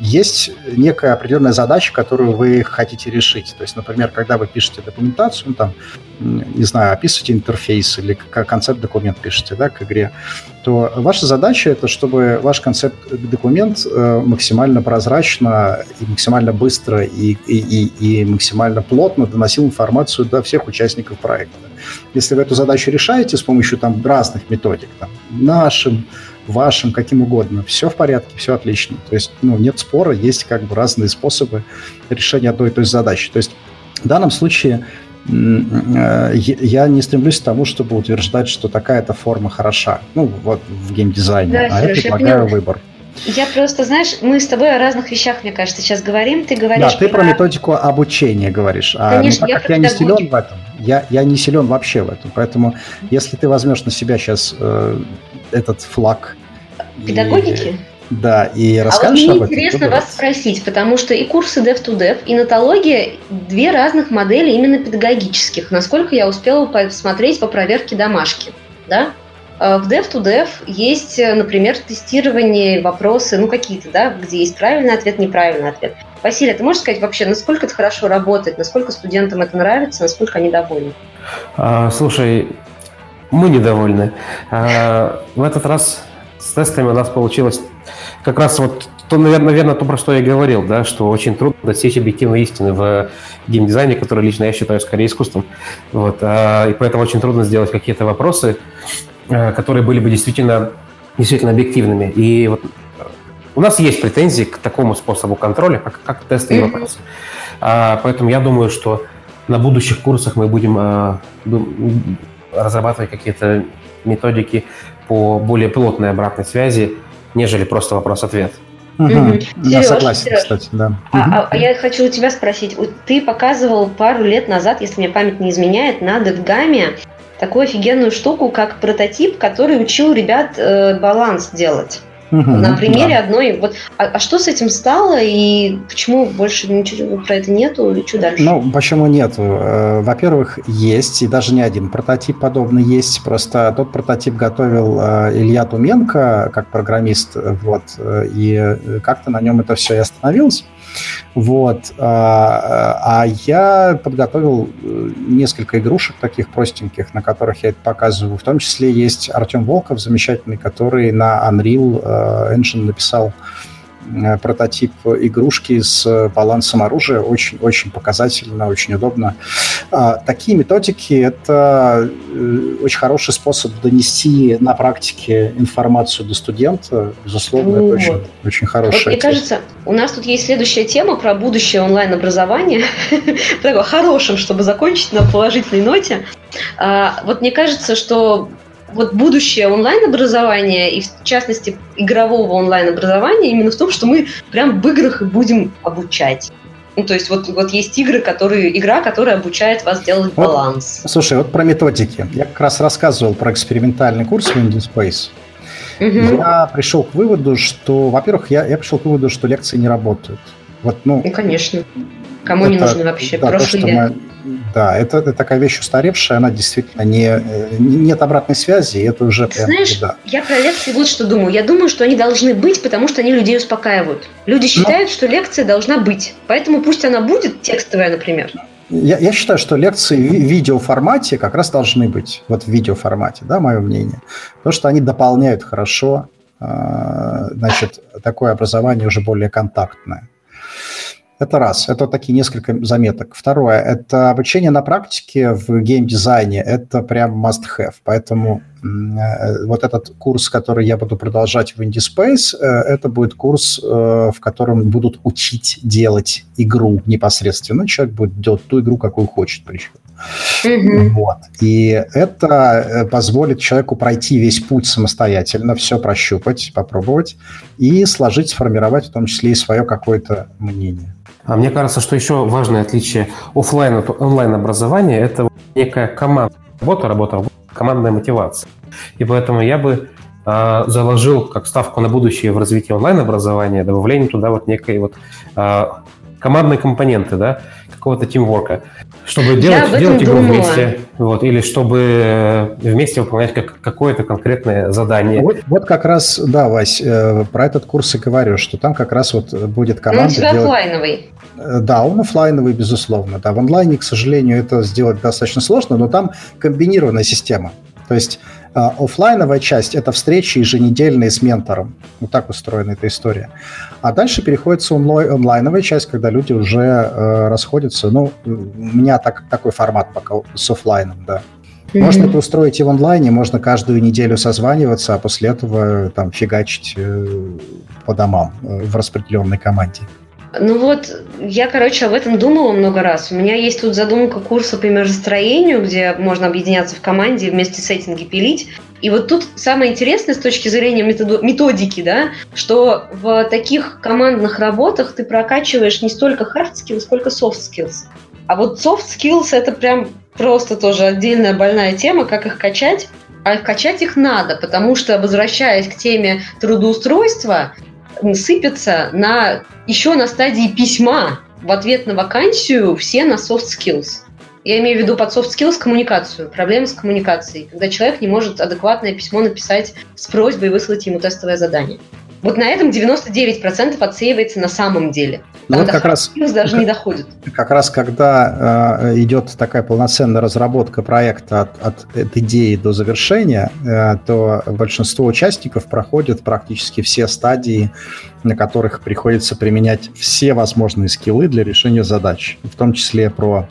Speaker 3: есть некая определенная задача, которую вы хотите решить. То есть, например, когда вы пишете документацию, ну, там, не знаю, описываете интерфейс или концепт документ пишете да, к игре, то ваша задача это, чтобы ваш концепт документ э, максимально прозрачно и максимально быстро и, и, и, и максимально плотно доносил информацию до всех участников проекта. Если вы эту задачу решаете с помощью там, разных методик, там, нашим, вашим, каким угодно. Все в порядке, все отлично. То есть, ну, нет спора, есть как бы разные способы решения одной и той же задачи. То есть, в данном случае э, я не стремлюсь к тому, чтобы утверждать, что такая-то форма хороша. Ну, вот в геймдизайне. Да, а Сереж, я предлагаю я выбор.
Speaker 4: Я просто, знаешь, мы с тобой о разных вещах, мне кажется, сейчас говорим. Ты говоришь.
Speaker 3: Да, ты про, про методику обучения говоришь. А, ну, Конечно, ну, так я как я не силен в этом, я, я не силен вообще в этом. Поэтому, если ты возьмешь на себя сейчас э, этот флаг
Speaker 4: Педагогики? И,
Speaker 3: да, и расскажешь
Speaker 4: а вот мне об этом, интересно вас спросить, потому что и курсы Dev to Dev, и нотология – две разных модели именно педагогических, насколько я успела посмотреть по проверке домашки. Да? А в Dev to Dev есть, например, тестирование, вопросы, ну какие-то, да, где есть правильный ответ, неправильный ответ. Василий, ты можешь сказать вообще, насколько это хорошо работает, насколько студентам это нравится, насколько они довольны?
Speaker 5: А, слушай, мы недовольны. А, в этот раз с тестами у нас получилось как раз вот то, наверное, то, про что я говорил, да, что очень трудно достичь объективной истины в геймдизайне, который лично я считаю скорее искусством. Вот, а, и поэтому очень трудно сделать какие-то вопросы, а, которые были бы действительно, действительно объективными. И вот у нас есть претензии к такому способу контроля, как, как тесты и вопросы. А, поэтому я думаю, что на будущих курсах мы будем а, разрабатывать какие-то методики по более плотной обратной связи, нежели просто вопрос-ответ.
Speaker 3: Угу. Сереж, я согласен, Сереж, кстати, да.
Speaker 4: А, а я хочу у тебя спросить. Ты показывал пару лет назад, если мне память не изменяет, на DevGAM такую офигенную штуку, как прототип, который учил ребят э, баланс делать. Угу, на примере да. одной. Вот, а, а что с этим стало и почему больше ничего про это нету и что дальше?
Speaker 3: Ну, почему нету? Э, во-первых, есть, и даже не один прототип подобный есть. Просто тот прототип готовил э, Илья Туменко как программист, вот, э, и как-то на нем это все и остановилось. Вот. А, а я подготовил э, несколько игрушек таких простеньких, на которых я это показываю. В том числе есть Артем Волков, замечательный, который на Unreal э, Engine написал прототип игрушки с балансом оружия. Очень-очень показательно, очень удобно. А, такие методики — это э, очень хороший способ донести на практике информацию до студента. Безусловно, вот. это очень, очень хорошая. Вот,
Speaker 4: мне кажется, у нас тут есть следующая тема про будущее онлайн-образования. Такое хорошим, чтобы закончить на положительной ноте. А, вот мне кажется, что вот будущее онлайн-образования и, в частности, игрового онлайн-образования именно в том, что мы прям в играх и будем обучать. Ну, то есть вот, вот есть игры, которые, игра, которая обучает вас делать вот, баланс.
Speaker 3: Слушай, вот про методики. Я как раз рассказывал про экспериментальный курс в Indie Space. Угу. Я пришел к выводу, что, во-первых, я, я пришел к выводу, что лекции не работают.
Speaker 4: Вот, ну, ну конечно. Кому это, не нужны вообще да, прошлые то, мы,
Speaker 3: Да, это, это такая вещь устаревшая, она действительно не, нет обратной связи, и это уже
Speaker 4: прям, Знаешь, да. я про лекции вот что думаю. Я думаю, что они должны быть, потому что они людей успокаивают. Люди ну. считают, Но... что лекция должна быть, поэтому пусть она будет текстовая, например.
Speaker 3: Я, я считаю, что лекции в видеоформате как раз должны быть, вот в видеоформате, да, мое мнение. Потому что они дополняют хорошо, э, значит, такое образование уже более контактное. Это раз. Это такие несколько заметок. Второе. Это обучение на практике в геймдизайне. Это прям must-have. Поэтому э, вот этот курс, который я буду продолжать в IndieSpace, э, это будет курс, э, в котором будут учить делать игру непосредственно. Человек будет делать ту игру, какую хочет причем. Mm-hmm. Вот. И это э, позволит человеку пройти весь путь самостоятельно, все прощупать, попробовать и сложить, сформировать в том числе и свое какое-то мнение.
Speaker 5: А мне кажется, что еще важное отличие офлайн от онлайн образования – это некая команда, работа, работа, командная мотивация. И поэтому я бы э, заложил как ставку на будущее в развитии онлайн-образования добавление туда вот некой вот э, командной компоненты, да, какого-то тимворка, чтобы делать, делать игру думала. вместе, вот, или чтобы э, вместе выполнять как, какое-то конкретное задание.
Speaker 3: Вот, вот как раз, да, Вась, э, про этот курс и говорю, что там как раз вот будет команда... Ну,
Speaker 4: он у тебя делать... офлайновый.
Speaker 3: Э, да, он офлайновый, безусловно. Да, в онлайне, к сожалению, это сделать достаточно сложно, но там комбинированная система. То есть э, офлайновая часть – это встречи еженедельные с ментором. Вот так устроена эта история. А дальше переходится онлай- онлайновая часть, когда люди уже э, расходятся. Ну, у меня так, такой формат пока с офлайном, да. Mm-hmm. Можно это устроить и в онлайне, можно каждую неделю созваниваться, а после этого там фигачить э, по домам э, в распределенной команде.
Speaker 4: Ну вот, я, короче, об этом думала много раз. У меня есть тут задумка курса по миростроению, где можно объединяться в команде и вместе сеттинги пилить. И вот тут самое интересное с точки зрения методики, да, что в таких командных работах ты прокачиваешь не столько hard skills, сколько soft skills. А вот soft skills это прям просто тоже отдельная больная тема, как их качать. А качать их надо, потому что, возвращаясь к теме трудоустройства, сыпется на, еще на стадии письма в ответ на вакансию все на soft skills. Я имею в виду под soft skills коммуникацию, проблемы с коммуникацией, когда человек не может адекватное письмо написать с просьбой выслать ему тестовое задание. Вот на этом 99% отсеивается на самом деле.
Speaker 3: Ну, вот как раз
Speaker 4: даже как, не доходит.
Speaker 3: Как раз когда э, идет такая полноценная разработка проекта от, от, от идеи до завершения, э, то большинство участников проходят практически все стадии, на которых приходится применять все возможные скиллы для решения задач, в том числе про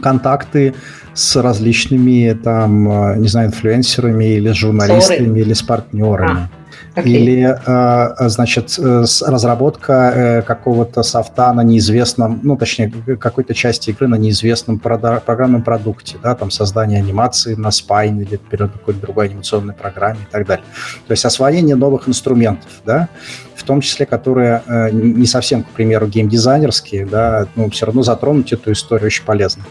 Speaker 3: контакты с различными там, э, не знаю, инфлюенсерами или журналистами Ссоры. или с партнерами. А Okay. Или, э, значит, э, разработка э, какого-то софта на неизвестном, ну, точнее, какой-то части игры на неизвестном программном продукте, да, там создание анимации на Spine или перед какой-то другой анимационной программе и так далее. То есть освоение новых инструментов, да, в том числе, которые не совсем, к примеру, геймдизайнерские, да, но все равно затронуть эту историю очень полезно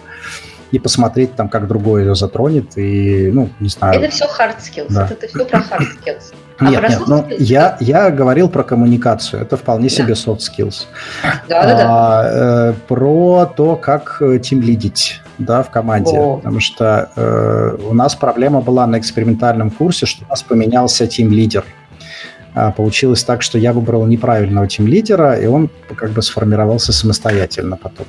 Speaker 3: и посмотреть там, как другое ее затронет, и, ну, не знаю.
Speaker 4: Это все hard skills, да. это все про hard skills.
Speaker 3: А нет, нет, ну, я, я говорил про коммуникацию, это вполне да. себе soft skills. Да, да, да. А, э, про то, как тим лидить да, в команде. О. Потому что э, у нас проблема была на экспериментальном курсе, что у нас поменялся тим-лидер. А, получилось так, что я выбрал неправильного тим-лидера, и он как бы сформировался самостоятельно потом.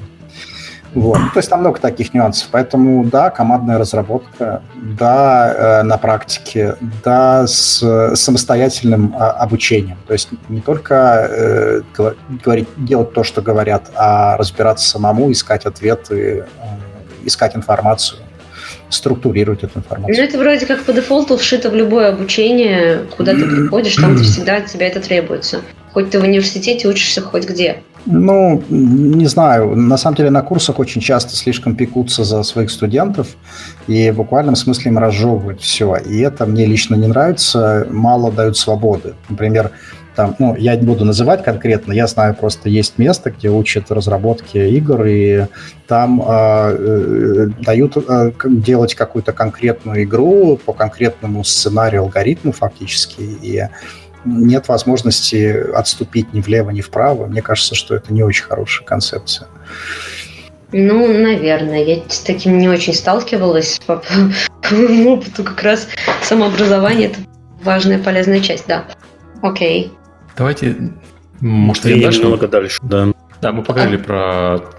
Speaker 3: Вот. То есть там много таких нюансов. Поэтому да, командная разработка, да, э, на практике, да, с самостоятельным э, обучением. То есть не только э, говорить, делать то, что говорят, а разбираться самому, искать ответы, э, искать информацию структурировать эту информацию.
Speaker 4: Ну, это вроде как по дефолту вшито в любое обучение, куда ты приходишь, там всегда от тебя это требуется. Хоть ты в университете учишься хоть где.
Speaker 3: Ну, не знаю. На самом деле на курсах очень часто слишком пекутся за своих студентов и в буквальном смысле им разжевывают все. И это мне лично не нравится. Мало дают свободы. Например, там, ну, я не буду называть конкретно, я знаю, просто есть место, где учат разработке игр, и там а, э, дают э, делать какую-то конкретную игру по конкретному сценарию, алгоритму фактически, и нет возможности отступить ни влево, ни вправо. Мне кажется, что это не очень хорошая концепция.
Speaker 4: Ну, наверное. Я с таким не очень сталкивалась. По, моему опыту как раз самообразование – это важная, полезная часть, да. Окей.
Speaker 2: Давайте, может, идем дальше?
Speaker 1: Немного дальше, да.
Speaker 2: Да, мы поговорили а? про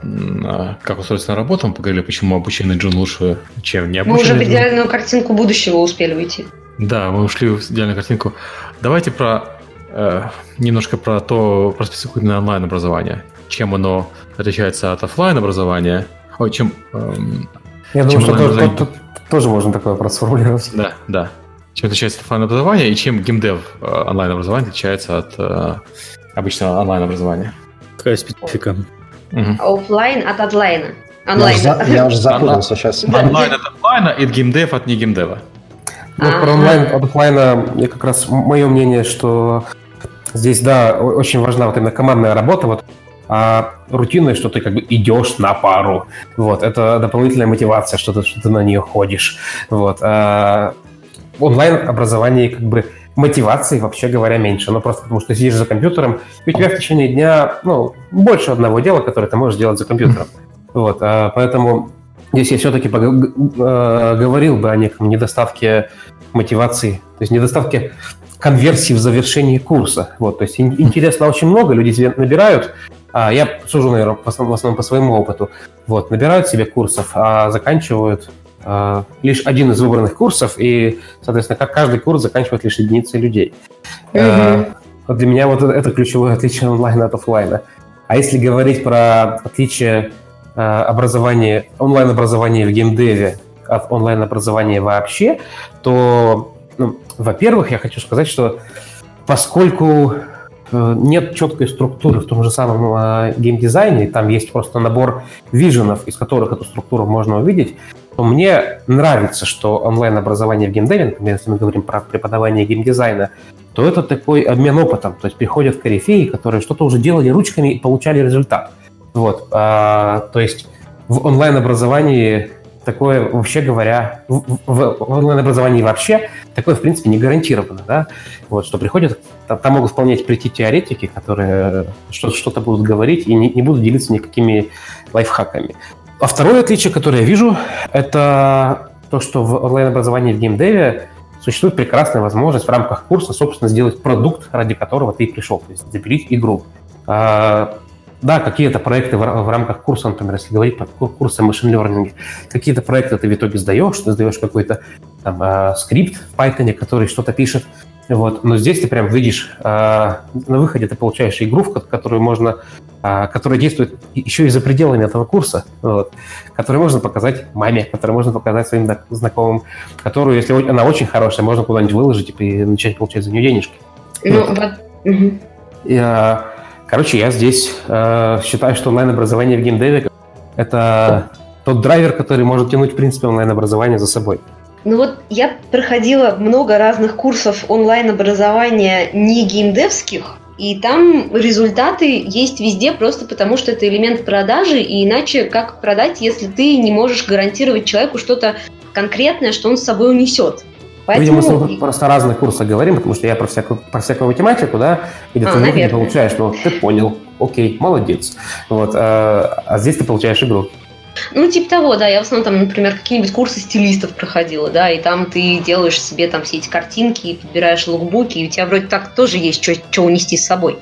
Speaker 2: а, как устроиться на работу, мы поговорили, почему обученный Джун лучше, чем не обученный
Speaker 4: Мы уже в идеальную картинку будущего успели уйти.
Speaker 2: Да, мы ушли в идеальную картинку. Давайте про э, немножко про то, про специфику на онлайн образование. Чем оно отличается от офлайн образования? Ой, чем... Эм,
Speaker 5: Я чем думаю, что то, то, тоже можно такое вопрос сформулировать.
Speaker 2: Да, да. Чем отличается офлайн образование и чем геймдев э, онлайн образование отличается от э, обычного онлайн
Speaker 1: Какая специфика?
Speaker 4: Угу. Офлайн от онлайна.
Speaker 3: Онлайн. Я, уже, я уже запутался сейчас.
Speaker 2: Онлайн от онлайна и геймдев от не геймдева.
Speaker 5: Ну, про онлайн от офлайна, я как раз мое мнение, что здесь, да, очень важна вот именно командная работа, вот а рутинное, что ты как бы идешь на пару. Вот, это дополнительная мотивация, что ты, что ты на нее ходишь. Вот. А онлайн-образование как бы мотивации, вообще говоря, меньше. Ну, просто потому что сидишь за компьютером, и у тебя в течение дня, ну, больше одного дела, которое ты можешь делать за компьютером. Вот, а, поэтому здесь я все-таки э, говорил бы о неком недостатке мотивации, то есть недостатке конверсии в завершении курса. Вот, то есть интересно очень много, люди себе набирают, а я сужу, наверное, в основном, в основном по своему опыту, вот, набирают себе курсов, а заканчивают а, лишь один из выбранных курсов, и, соответственно, как каждый курс заканчивает лишь единицы людей. Mm-hmm. Для меня вот это ключевое отличие онлайна от офлайна. А если говорить про отличие а, образования, онлайн-образования в геймдеве от онлайн-образования вообще, то, ну, во-первых, я хочу сказать, что поскольку э, нет четкой структуры в том же самом э, геймдизайне, там есть просто набор виженов, из которых эту структуру можно увидеть, мне нравится, что онлайн-образование в геймдеве, например, если мы говорим про преподавание геймдизайна, то это такой обмен опытом. То есть приходят корифеи, которые что-то уже делали ручками и получали результат. Вот. А, то есть в онлайн-образовании такое, вообще говоря, в, в, в онлайн-образовании вообще такое, в принципе, не гарантировано, да, вот, что приходят, там, там могут вполне прийти теоретики, которые что-то будут говорить и не, не будут делиться никакими лайфхаками. А второе отличие, которое я вижу, это то, что в онлайн-образовании в геймдеве существует прекрасная возможность в рамках курса, собственно, сделать продукт, ради которого ты пришел, то есть запилить игру. А, да, какие-то проекты в, в рамках курса, например, если говорить про курсы машин learning, какие-то проекты ты в итоге сдаешь, ты сдаешь какой-то там, э, скрипт в Python, который что-то пишет, вот. Но здесь ты прям видишь, э, на выходе ты получаешь игру, в которую можно, э, которая действует еще и за пределами этого курса, вот, которую можно показать маме, которую можно показать своим знакомым, которую, если она очень хорошая, можно куда-нибудь выложить и начать получать за нее денежки. Ну, вот. вот. Угу. И, э, короче, я здесь э, считаю, что онлайн-образование в геймдеве это тот драйвер, который может тянуть, в принципе, онлайн-образование за собой.
Speaker 4: Ну вот я проходила много разных курсов онлайн-образования не геймдевских, и там результаты есть везде просто потому, что это элемент продажи, и иначе как продать, если ты не можешь гарантировать человеку что-то конкретное, что он с собой унесет.
Speaker 5: Поэтому... Видимо, мы просто разные курсы говорим, потому что я про всякую, про всякую математику, да, где а, ты наверное. получаешь, ну, ты понял, окей, молодец. Вот, а, а здесь ты получаешь игру.
Speaker 4: Ну, типа того, да. Я в основном там, например, какие-нибудь курсы стилистов проходила, да, и там ты делаешь себе там все эти картинки, подбираешь лукбуки, и у тебя вроде так тоже есть что унести с собой.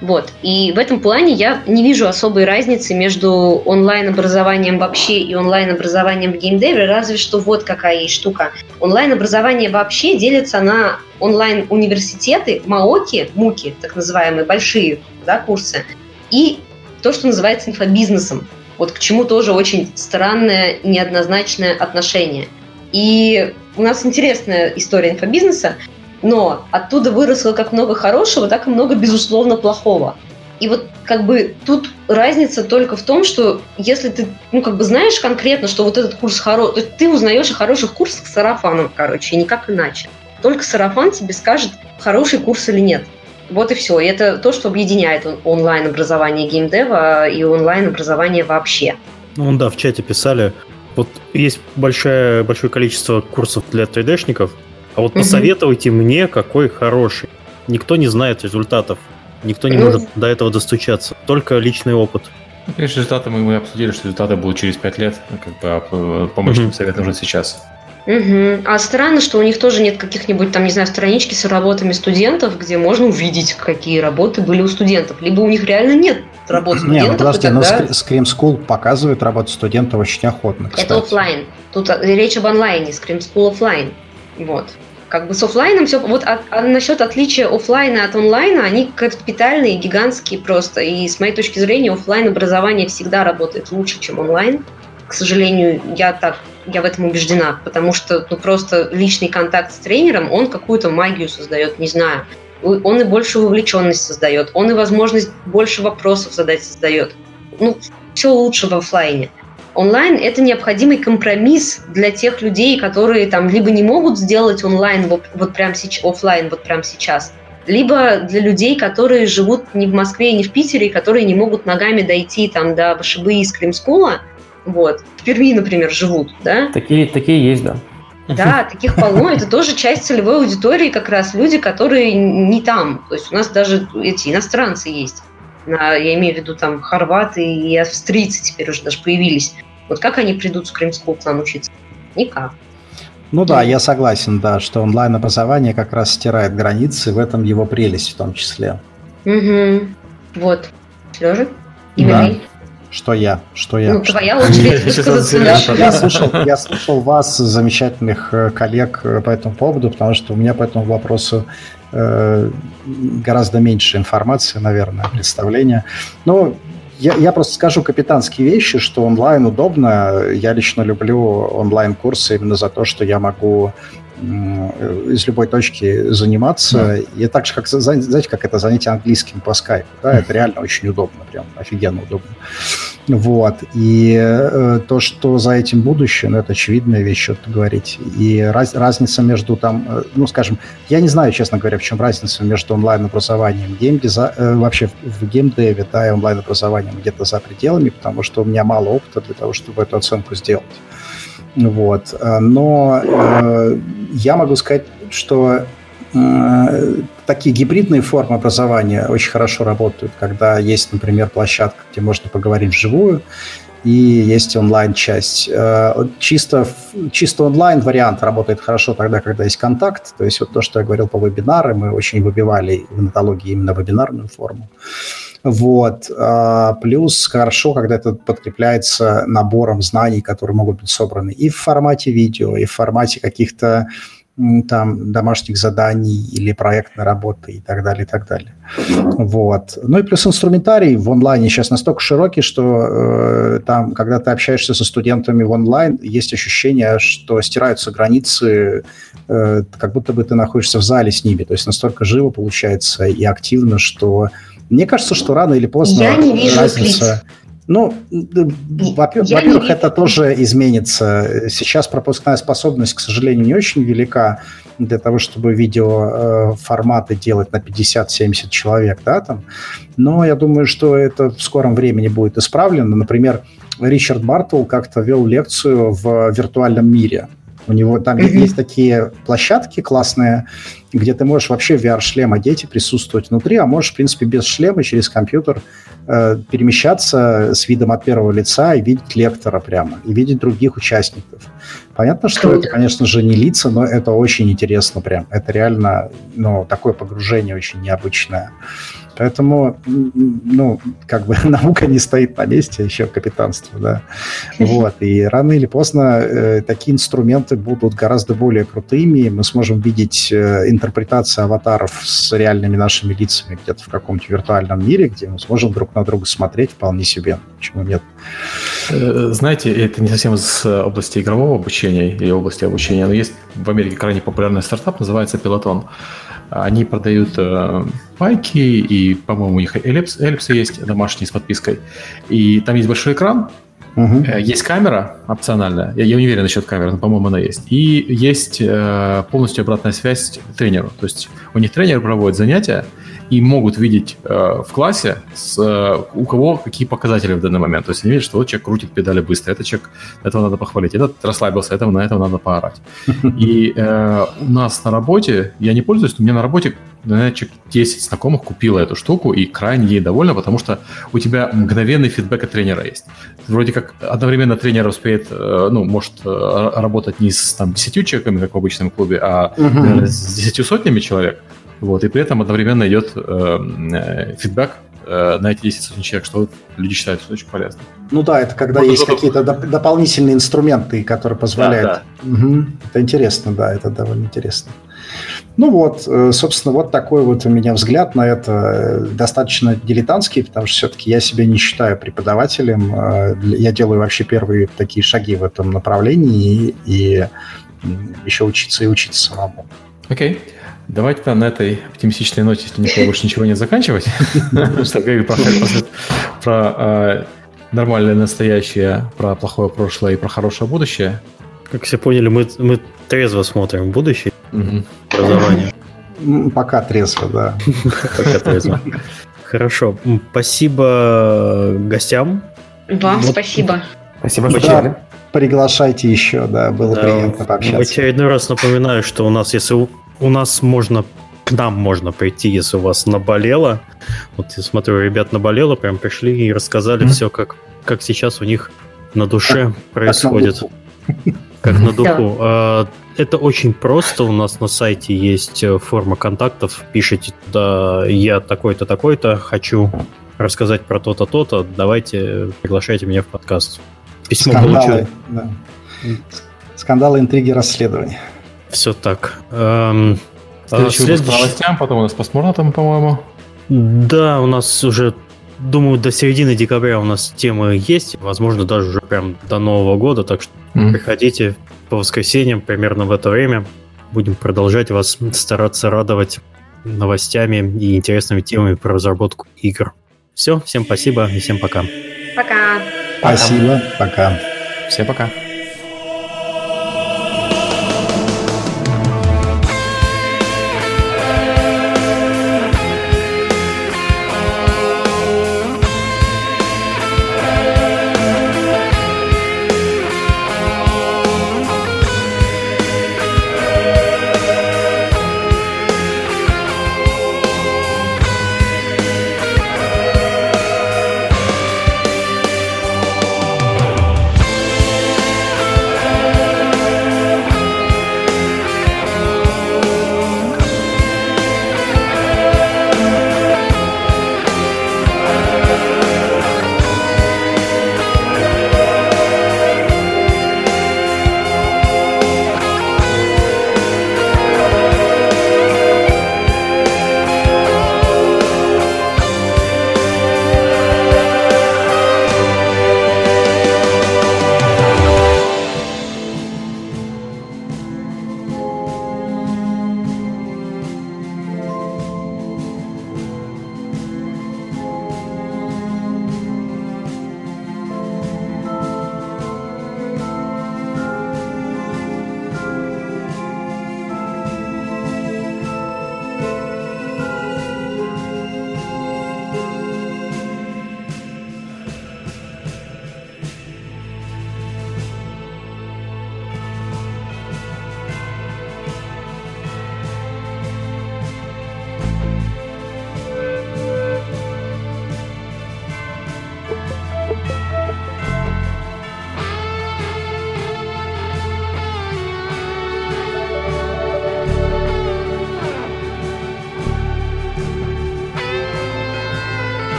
Speaker 4: Вот. И в этом плане я не вижу особой разницы между онлайн-образованием вообще и онлайн-образованием в геймдеве, разве что вот какая есть штука. Онлайн-образование вообще делится на онлайн-университеты, МАОКи, МУКи, так называемые, большие да, курсы, и то, что называется инфобизнесом. Вот к чему тоже очень странное, неоднозначное отношение. И у нас интересная история инфобизнеса, но оттуда выросло как много хорошего, так и много, безусловно, плохого. И вот как бы тут разница только в том, что если ты, ну, как бы знаешь конкретно, что вот этот курс хороший, то ты узнаешь о хороших курсах сарафаном, короче, и никак иначе. Только сарафан тебе скажет, хороший курс или нет. Вот и все. И это то, что объединяет онлайн-образование геймдева и онлайн-образование вообще.
Speaker 1: Ну да, в чате писали. Вот есть большое, большое количество курсов для 3D-шников, а вот посоветуйте мне, какой хороший. Никто не знает результатов. Никто не ну, может до этого достучаться. Только личный опыт.
Speaker 2: Ну, конечно, результаты мы, мы обсудили, что результаты будут через 5 лет. Как бы а помощь mm-hmm. совет нужен сейчас.
Speaker 4: Угу. А странно, что у них тоже нет каких-нибудь там, не знаю, странички с работами студентов, где можно увидеть, какие работы были у студентов. Либо у них реально нет работ студентов.
Speaker 3: Нет, подожди, тогда... но Scream School показывает работу студентов очень охотно,
Speaker 4: кстати. Это офлайн. Тут речь об онлайне, Scream School офлайн. Вот. Как бы с офлайном все... Вот а, а насчет отличия офлайна от онлайна, они капитальные, гигантские просто. И с моей точки зрения офлайн образование всегда работает лучше, чем онлайн. К сожалению, я так я в этом убеждена, потому что ну, просто личный контакт с тренером, он какую-то магию создает, не знаю. Он и большую вовлеченность создает, он и возможность больше вопросов задать создает. Ну, все лучше в офлайне. онлайн – это необходимый компромисс для тех людей, которые там либо не могут сделать онлайн вот, вот прям сейчас, офлайн вот прям сейчас, либо для людей, которые живут не в Москве, не в Питере, которые не могут ногами дойти там до Башибы и Скримскула, вот, в Перми, например, живут, да?
Speaker 5: Такие, такие есть, да.
Speaker 4: Да, таких полно. Это тоже часть целевой аудитории, как раз люди, которые не там. То есть у нас даже эти иностранцы есть. Я имею в виду там хорваты и австрийцы теперь уже даже появились. Вот как они придут с крымского к нам учиться? Никак.
Speaker 3: Ну да, я согласен, да, что онлайн-образование как раз стирает границы, в этом его прелесть в том числе.
Speaker 4: Угу. Вот. Сережа?
Speaker 3: Да. Что я? Что я?
Speaker 4: Ну, твоя очередь.
Speaker 3: Я слушал, я слушал вас, замечательных э, коллег э, по этому поводу, потому что у меня по этому вопросу э, гораздо меньше информации, наверное, представления. Но я, я просто скажу капитанские вещи, что онлайн удобно. Я лично люблю онлайн-курсы именно за то, что я могу из любой точки заниматься. Да. И так же, как, знаете, как это занятие английским по скайпу. Да, это реально очень удобно, прям офигенно удобно. Вот. И э, то, что за этим будущее, ну, это очевидная вещь, что говорить. И раз, разница между там, э, ну, скажем, я не знаю, честно говоря, в чем разница между онлайн-образованием, геймдиза, э, вообще в геймдеве, да, и онлайн-образованием где-то за пределами, потому что у меня мало опыта для того, чтобы эту оценку сделать. Вот. Э, но э, я могу сказать, что э, такие гибридные формы образования очень хорошо работают, когда есть, например, площадка, где можно поговорить вживую, и есть онлайн-часть. Э, чисто, чисто онлайн-вариант работает хорошо тогда, когда есть контакт. То есть вот то, что я говорил по вебинарам, мы очень выбивали в нотологии именно вебинарную форму. Вот. А, плюс хорошо, когда это подкрепляется набором знаний, которые могут быть собраны и в формате видео, и в формате каких-то там домашних заданий или проектной работы и так далее, и так далее. Вот. Ну и плюс инструментарий в онлайне сейчас настолько широкий, что э, там, когда ты общаешься со студентами в онлайн, есть ощущение, что стираются границы, э, как будто бы ты находишься в зале с ними. То есть настолько живо получается и активно, что мне кажется, что рано или поздно
Speaker 4: Я не вижу разница...
Speaker 3: Ну, во-первых, это тоже изменится. Сейчас пропускная способность, к сожалению, не очень велика для того, чтобы видео э, форматы делать на 50-70 человек, да, там. Но я думаю, что это в скором времени будет исправлено. Например, Ричард Бартл как-то вел лекцию в виртуальном мире. У него там mm-hmm. есть такие площадки классные, где ты можешь вообще VR-шлем одеть и присутствовать внутри, а можешь, в принципе, без шлема через компьютер э, перемещаться с видом от первого лица и видеть лектора прямо, и видеть других участников. Понятно, что это, конечно же, не лица, но это очень интересно прям. Это реально, ну, такое погружение очень необычное. Поэтому, ну, как бы наука не стоит на месте, еще капитанство, да. Вот, и рано или поздно э, такие инструменты будут гораздо более крутыми, мы сможем видеть э, интерпретацию аватаров с реальными нашими лицами где-то в каком-то виртуальном мире, где мы сможем друг на друга смотреть вполне себе. Почему нет?
Speaker 2: Э, знаете, это не совсем из области игрового обучения или области обучения, но есть в Америке крайне популярный стартап, называется Peloton. Они продают э, пайки, и, по-моему, у них эллипс, эллипсы есть домашние с подпиской. И там есть большой экран, Угу. Есть камера опциональная, я, я не уверен насчет камеры, но, по-моему, она есть. И есть э, полностью обратная связь тренеру. То есть у них тренер проводит занятия, и могут видеть э, в классе, с, э, у кого какие показатели в данный момент. То есть они видят, что вот человек крутит педали быстро, этот человек, этого надо похвалить, этот расслабился, этого на этого надо поорать. И э, у нас на работе, я не пользуюсь, но у меня на работе наверное, человек 10 знакомых купила эту штуку и крайне ей довольна, потому что у тебя мгновенный фидбэк от тренера есть. Вроде как одновременно тренер успеет, э, ну, может э, работать не с там, 10 человеками, как в обычном клубе, а uh-huh. с 10 сотнями человек. Вот, и при этом одновременно идет э, э, фидбэк э, на эти 10 сотен человек, что люди считают что очень полезно.
Speaker 3: Ну да, это когда вот есть какие-то доп- дополнительные инструменты, которые позволяют. Да, да. Угу. Это интересно, да, это довольно интересно. Ну вот, э, собственно, вот такой вот у меня взгляд на это э, достаточно дилетантский, потому что все-таки я себя не считаю преподавателем. Я делаю вообще первые такие шаги в этом направлении и, и еще учиться и учиться самому.
Speaker 2: Окей. Okay. Давайте на этой оптимистичной ноте, если никого больше ничего не заканчивать, чтобы про нормальное настоящее, про плохое прошлое и про хорошее будущее.
Speaker 1: Как все поняли, мы, мы трезво смотрим будущее угу. образование.
Speaker 3: Пока трезво, да.
Speaker 1: Пока трезво. Хорошо. Спасибо гостям.
Speaker 4: Вам спасибо.
Speaker 5: Спасибо, что да,
Speaker 3: Приглашайте еще, да, было да, приятно пообщаться. В
Speaker 1: очередной раз напоминаю, что у нас, если у, нас можно, к нам можно прийти, если у вас наболело. Вот я смотрю, ребят наболело, прям пришли и рассказали mm-hmm. все, как, как сейчас у них на душе как, происходит. Как на духу. А, это очень просто. У нас на сайте есть э, форма контактов. Пишите туда «Я такой-то, такой-то, хочу рассказать про то-то, то-то. Давайте приглашайте меня в подкаст».
Speaker 3: Письмо Скандалы, Да. Скандалы, интриги, расследования.
Speaker 1: Все так. Эм,
Speaker 2: Следующий а следующий... по новостям, потом у нас постмортом, по-моему.
Speaker 1: Да, у нас уже, думаю, до середины декабря у нас темы есть, возможно, даже уже прям до Нового года, так что mm. приходите по воскресеньям примерно в это время. Будем продолжать вас стараться радовать новостями и интересными темами про разработку игр. Все, всем спасибо и всем пока.
Speaker 4: Пока.
Speaker 3: Спасибо, пока.
Speaker 2: Всем пока.